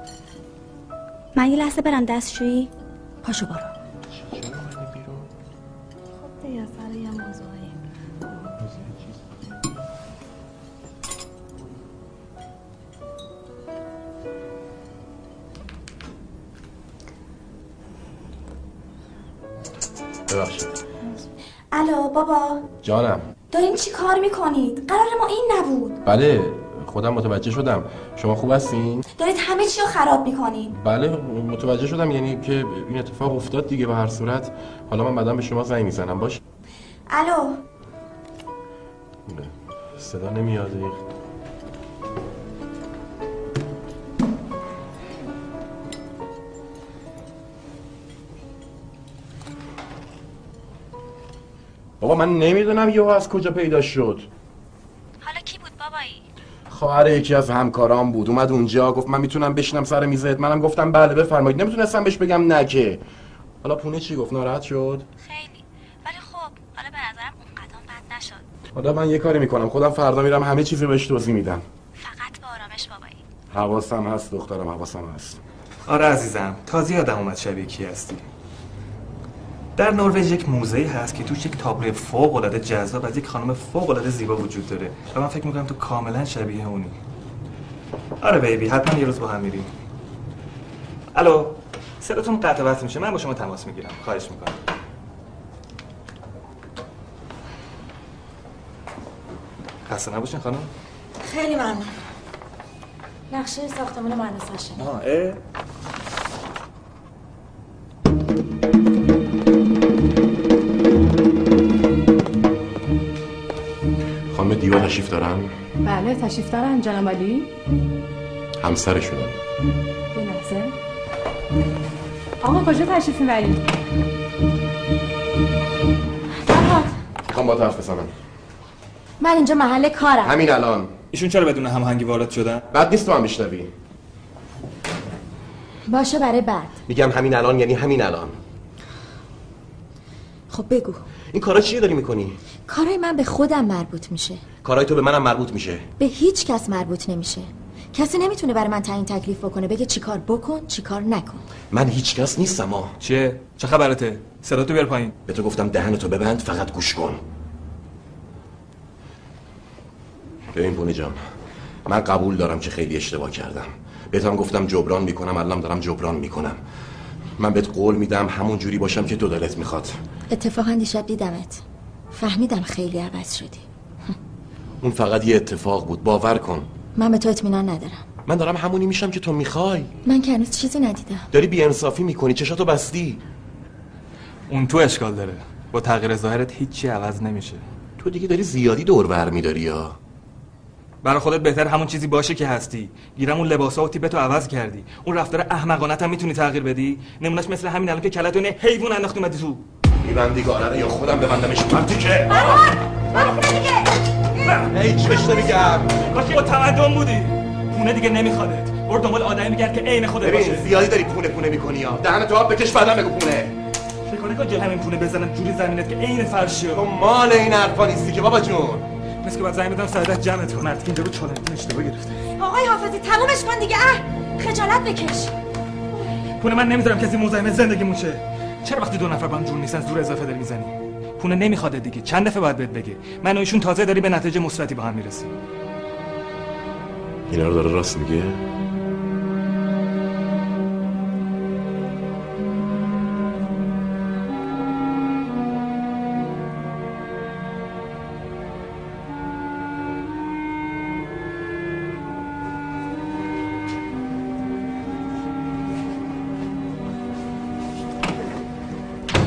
من یه لحظه برم دستشویی. پاشو برو. ببخشید الو بابا. جانم. دارین چی کار می‌کنید؟ قرار ما این نبود. بله خودم متوجه شدم. شما خوب هستین؟ دارید همه چی رو خراب می‌کنید. بله متوجه شدم. یعنی که این اتفاق افتاد دیگه به هر صورت. حالا من بعدا به شما زنگ می‌زنم. باش. الو. صدا نمیاد. بابا من نمی‌دونم یهو از کجا پیدا شد. حالا کی بود بابایی؟ خواهر یکی از همکارام بود. اومد اونجا گفت من می‌تونم بشینم سر میزت منم گفتم بله بفرمایید. نمی‌تونستم بهش بگم نه که. حالا پونه چی گفت؟ ناراحت شد؟ خیلی. ولی خب حالا به نظرم اون قدم بد نشد. حالا من یه کاری می‌کنم. خودم فردا میرم همه چیزو بهش توضیح میدم. فقط با آرامش بابایی. حواسم هست دخترم حواسم هست. آره عزیزم تازه یادم اومد شبیه کی هستی. در نروژ یک موزه هست که توش یک تابلو فوق العاده جذاب از یک خانم فوق العاده زیبا وجود داره. و من فکر می‌کنم تو کاملا شبیه اونی. آره بیبی حتما یه روز با هم میریم. الو صداتون قطع وصل میشه. من با شما تماس می‌گیرم. خواهش می‌کنم. خسته نباشین خانم. خیلی ممنون. نقشه ساختمان مهندس هاشمی آه اه. دیوا تشریف دارن؟ بله تشریف دارن جناب علی. همسرشونن یه لحظه. آقا کجا تشریف می‌برید؟ می‌خوام با حرف بزنم. من اینجا محل کارم. همین الان. ایشون چرا بدون هماهنگی وارد شدن؟ بعد نیست تو هم میشنوی باشه برای بعد. میگم همین الان یعنی همین الان. خب بگو. این کارا چیه داری می‌کنی؟ کارای من به خودم مربوط میشه. کارای تو به منم مربوط میشه. به هیچ کس مربوط نمیشه. کسی نمی‌تونه برای من تعیین تکلیف بکنه بگه چیکار بکن چیکار نکن. من هیچ کس نیستم ها چیه؟ چه خبرته؟ صدا تو بیار پایین. به تو گفتم دهنتو ببند فقط گوش کن. ببین پونه جان من قبول دارم که خیلی اشتباه کردم. بهتم گفتم جبران می‌کنم الان دارم جبران می‌کنم. من بهت قول میدم همون جوری باشم که تو دلت می‌خواد. اتفاقا دیشب دیدمت. فهمیدم خیلی عوض شدی. اون فقط یه اتفاق بود. باور کن. من به تو اطمینان ندارم. من دارم همونی میشم که تو می‌خوای. من که هنوز چیزی ندیدم. داری بیانصافی می‌کنی. چشاتو بستی. اون تو اشکال داره. با تغییر ظاهرت هیچی عوض نمیشه. تو دیگه داری زیادی دور بر میداری یا؟ برای خودت بهتر همون چیزی باشه که هستی. گیرم اون لباسا و تیپتو عوض کردی. اون رفتار احمقانت هم می‌تونی تغییر بدی؟ نمونهش مثل همین الان که کلتو نه حیوان انداختی اومدی تو. میبندی رو یا خودم ببندمش مردی که. هیچ بهش نمیگم. کاش با تمدن بودی. پونه دیگه نمیخوادت. برو دنبال آدمی بگرد که عین خودت باشه. زیادی داری پونه پونه می‌کنی یا دهن تو آب بکش بعدم بگو پونه. فکر کنی که جل همین پونه بزنم جوری زمینت که عین فرشه تو مال این حرفا نیستی که بابا جون. مثل که باید زنگ بدم سعادت جمعت کن مرد که اینجا رو چالنتون اشتباه گرفته. آقای حافظی تمومش کن دیگه. اه خجالت بکش. پونه من نمی‌ذارم کسی مزاحم زندگی موشه چرا وقتی دو نفر با هم جور نیستن زور اضافه داری می‌زنی؟ پونه نمی‌خواد دیگه. چند دفعه باید بهت بگه. من و ایشون تازه داری به نتیجه مثبتی با هم می‌رسیم. اینا رو داره راست میگه؟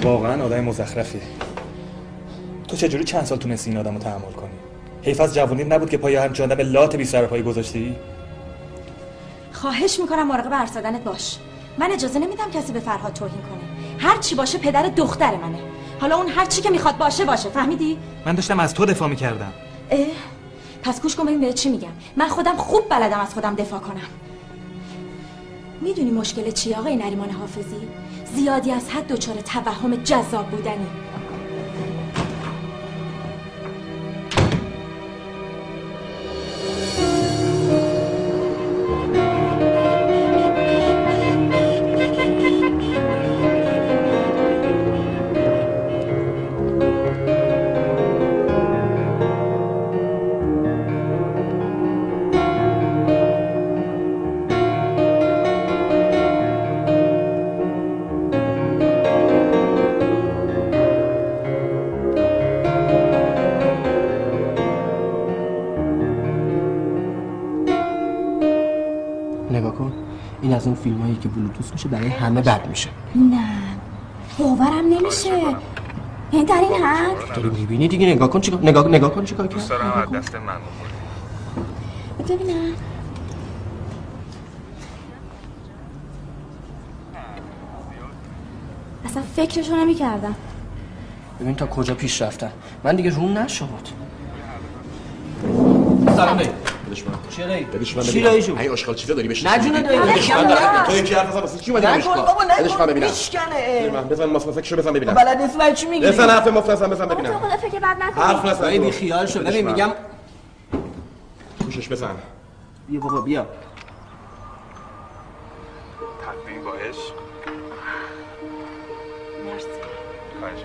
واقعا آدم مزخرفیه. تو چجوری چند سال تونستی این آدم رو تحمل کنی؟ حیف از جوونی نبود که پای همچین آدم لات بی سر پایی گذاشتی؟ خواهش می‌کنم مراقب حرف زدنت باش. من اجازه نمیدم کسی به فرهاد توهین کنه. هر چی باشه پدر دختر منه. حالا اون هر چی که می‌خواد باشه باشه فهمیدی؟ من داشتم از تو دفاع می‌کردم. اه پس گوش کن ببین بهت چی میگم. من خودم خوب بلدم از خودم دفاع کنم. می‌دونی مشکل چی آقای نریمان حافظی؟ زیادی از حد دچار توهم جذاب بودنی. که بلوتوث میشه برای همه بد میشه. نه. باورم نمیشه. یعنی در این حد؟ داری می‌بینی دیگه؟ نگاه کن چیکار نگاه نگاه کن چیکار کرد. دارم از دست من ببینم. اصلا فکرشو نمی‌کردم. ببین تا کجا پیش رفتن من دیگه روم نشد. سلام. بدش من چیه دایی؟ بدش من چی ببینم. جون؟ ای آشغال چیزا داری بهش نه جونه دایی، بدش من نکن،. تو یکی حرف بزن واسه چی اومدی نکن، بدش من بابا، نکن. بدش من ببینم میشکنه. من بزن ماس ماسکشو بزن ببینم بلد نیست برای چی میگی بزن حرف مفت بزن بزن تو ببینم خدا فکر بد نکنی حرف نزن. بی خیال شو ببین من. میگم گوشش بزن بیا بابا بیا تقدیم با عشق مرسی خواهش.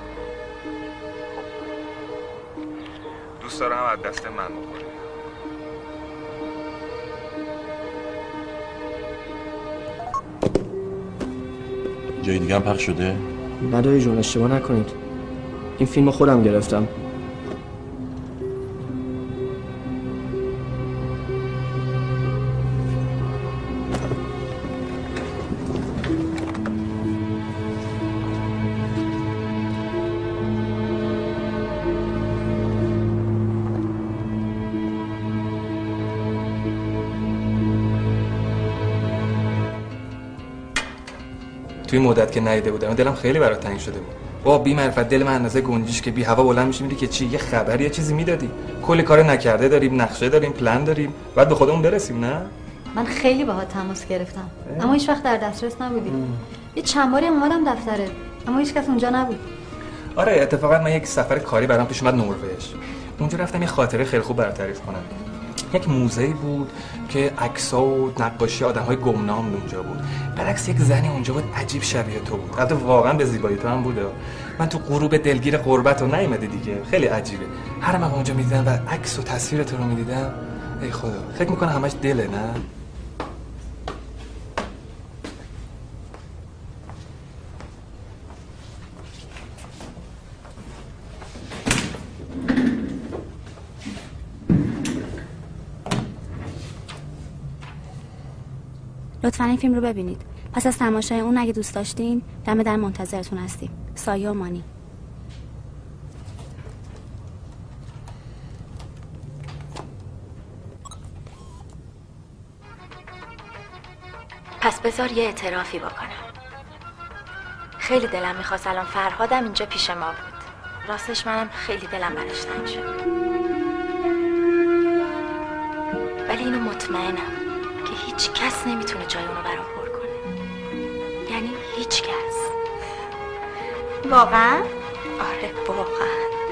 خب. دوست دارم از دست من بخوری جای دیگه هم پخش شده؟ نداری جون اشتباه نکنید. این فیلم خودم گرفتم. توی مدت که ندیده بودم. دلم خیلی برات تنگ شده بود. با بی معرفت دل من اندازه گنجیش که بی هوا بلند میشه میری که چی یه خبر یه چیزی می‌دادی. کلی کار نکرده داریم نقشه داریم پلن داریم. بعد به خودمون برسیم نه؟ من خیلی باهات تماس گرفتم. اما هیچ وقت در دسترس نبودی. یه چند باری اومدم دفتره اما هیچ کس اونجا نبود. آره اتفاقا من یک سفر کاری برام پیش اومد نروژ. اونجا رفتم یه خاطره خیلی خوب برات تعریف کنم. یک موزه بود که عکس‌ها و نقاشی آدم‌های گمنام اونجا بود. برعکس یک زنی اونجا بود عجیب شبیه تو بود. البته واقعا به زیبایی تو هم بوده. من تو غروب دلگیر قربت رو نیومده دیگه. خیلی عجیبه. هر من اونجا می‌دیدم و عکس و تصویر تو رو می‌دیدم ای خدا. فکر می‌کنه همش دله نه؟ لطفا این فیلم رو ببینید. پس از تماشای اون اگه دوست داشتین دم در منتظرتون هستیم. سایه و مانی. پس بذار یه اعترافی بکنم. خیلی دلم می‌خواست الان فرهادم اینجا پیش ما بود. راستش منم خیلی دلم برش تنگ شد. ولی اینو مطمئنم. هیچ کس نمی‌تونه جای اونو برام پر کنه. یعنی هیچ کس. واقعا؟ آره واقعا.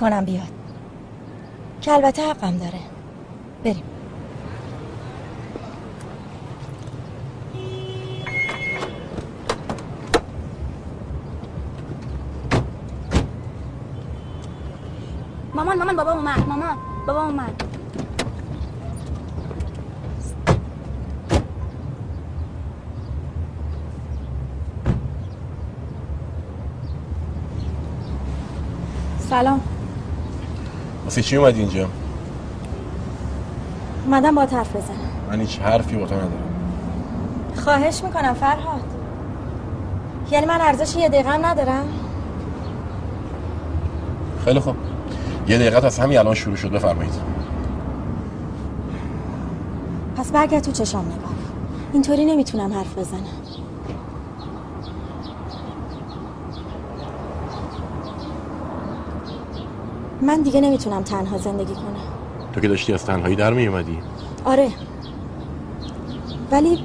فکر نمی کنم بیاد. که البته حقم داره. بریم. مامان مامان بابا اومد. مامان بابا اومد. سلام. واسه چی اومدی اینجا؟ اومدم با حرف بزنم. من هیچ حرفی با تو ندارم. خواهش می‌کنم فرهاد. یعنی من ارزش یه دقیقه هم ندارم؟ خیلی خوب. یه دقیقه از همین الان شروع شد بفرمایید. پس برگرد تو چشام نگاه. اینطوری نمی‌تونم حرف بزنم. من دیگه نمی‌تونم تنها زندگی کنم. تو که داشتی از تنهایی در می اومدی آره. ولی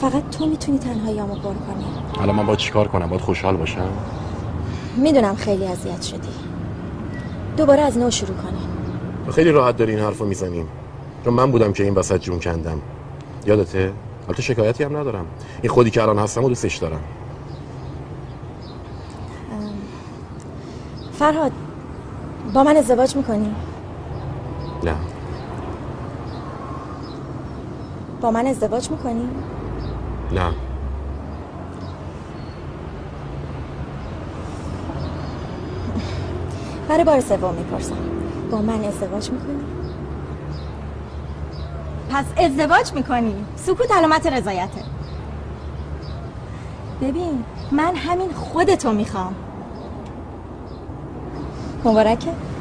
فقط تو می‌تونی تنهاییامو پر کنی. حالا من باید چیکار کنم؟ باید خوشحال باشم؟ می‌دونم خیلی اذیت شدی. دوباره از نو شروع کنی. تو خیلی راحت داری این حرفو می‌زنیم. چون من بودم که این وسط جون کندم. یادته؟ البته شکایتی هم ندارم. این خودی که الان هستم و دوستش دارم. فرهاد با من ازدواج می‌کنی؟ نه با من ازدواج می‌کنی؟ نه برای بار سوم می‌پرسم با من ازدواج می‌کنی؟ پس ازدواج می‌کنی سکوت علامت رضایته ببین من همین خودتو می‌خوام مبارکه.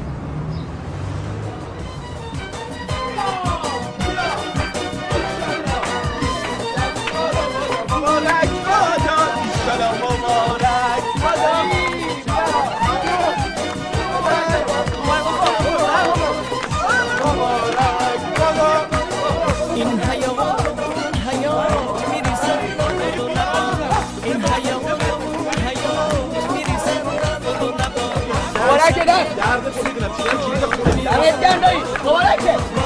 دمت گرم دایی مبارکه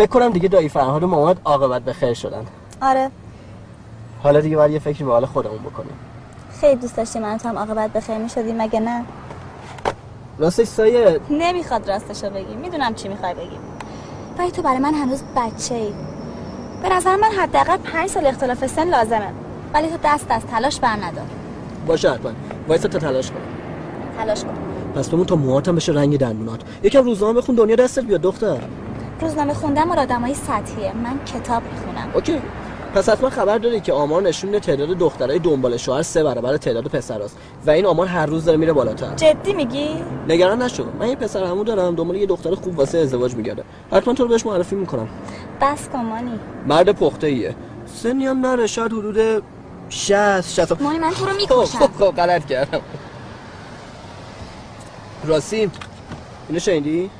فکر کنم دیگه دایی فرهاد و ماماد عاقبت به خیر شدن. آره. حالا دیگه باید یه فکری به حال خودمون بکنیم. خیلی دوست داشتی من تو هم عاقبت به خیر می‌شدی مگه نه؟ راستش سایه نمی‌خواد راستشو بگی. می‌دونم چی می‌خوای بگی. ولی تو برای من هنوز بچه ای به نظر من حداقل پنج سال اختلاف سن لازمه. ولی تو دست از تلاش بر ندار. باشه حتما. وایسا تا تلاش کن تلاش کن. پس بمون تا موهاتم بشه رنگ دندونات. یکم روزنامه بخون دنیا دستت بیاد دختر. روزنامه خوندن مال آدمای سطحیه. من کتاب می‌خونم. اوکی. پس حتما خبر داری که آمار نشون تعداد دخترای دنبال شوهر سه برابر تعداد پسراست و این آمار هر روز داره میره بالاتر. جدی میگی؟ نگران نشو. من یه پسر همو دارم دنبال یه دختر خوب واسه ازدواج میگرده. حتما تو رو بهش معرفی می‌کنم. بس کن مانی. مرد پخته ایه سنی هم نره شاید حدود 60 60 مانی من تو رو خب می‌کشم. خب خب غلط کردم. راستی اینو شنیدی؟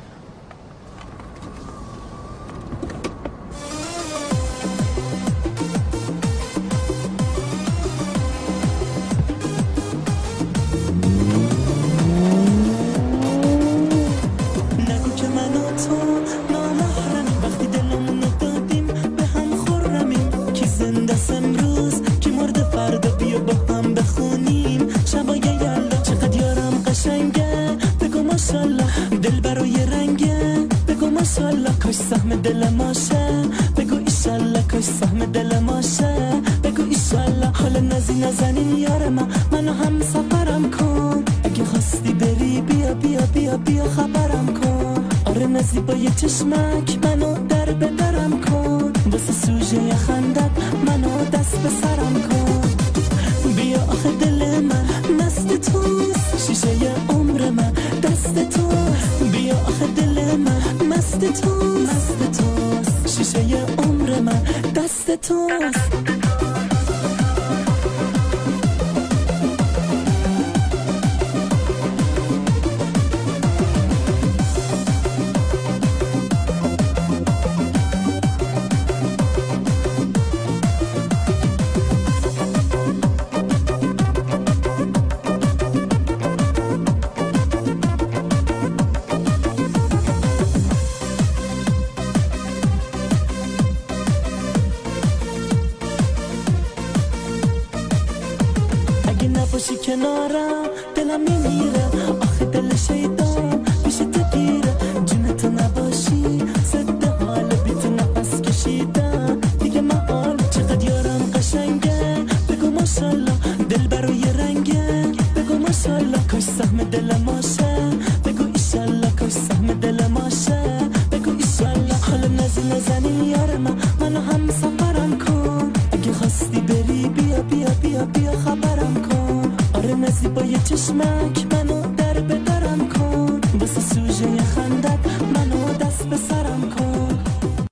سهم دل ماشه. بگو ایشالله کاش سهم دل ماشه. بگو ایشالله حالا نزی نزنین یار من منو هم سفرم کن. اگه خواستی بری بیا بیا بیا بیا خبرم کن. آره نزی با یه چشمک منو در به درم کن. واسه سوژه خندت منو دست به سرم کن. دست توست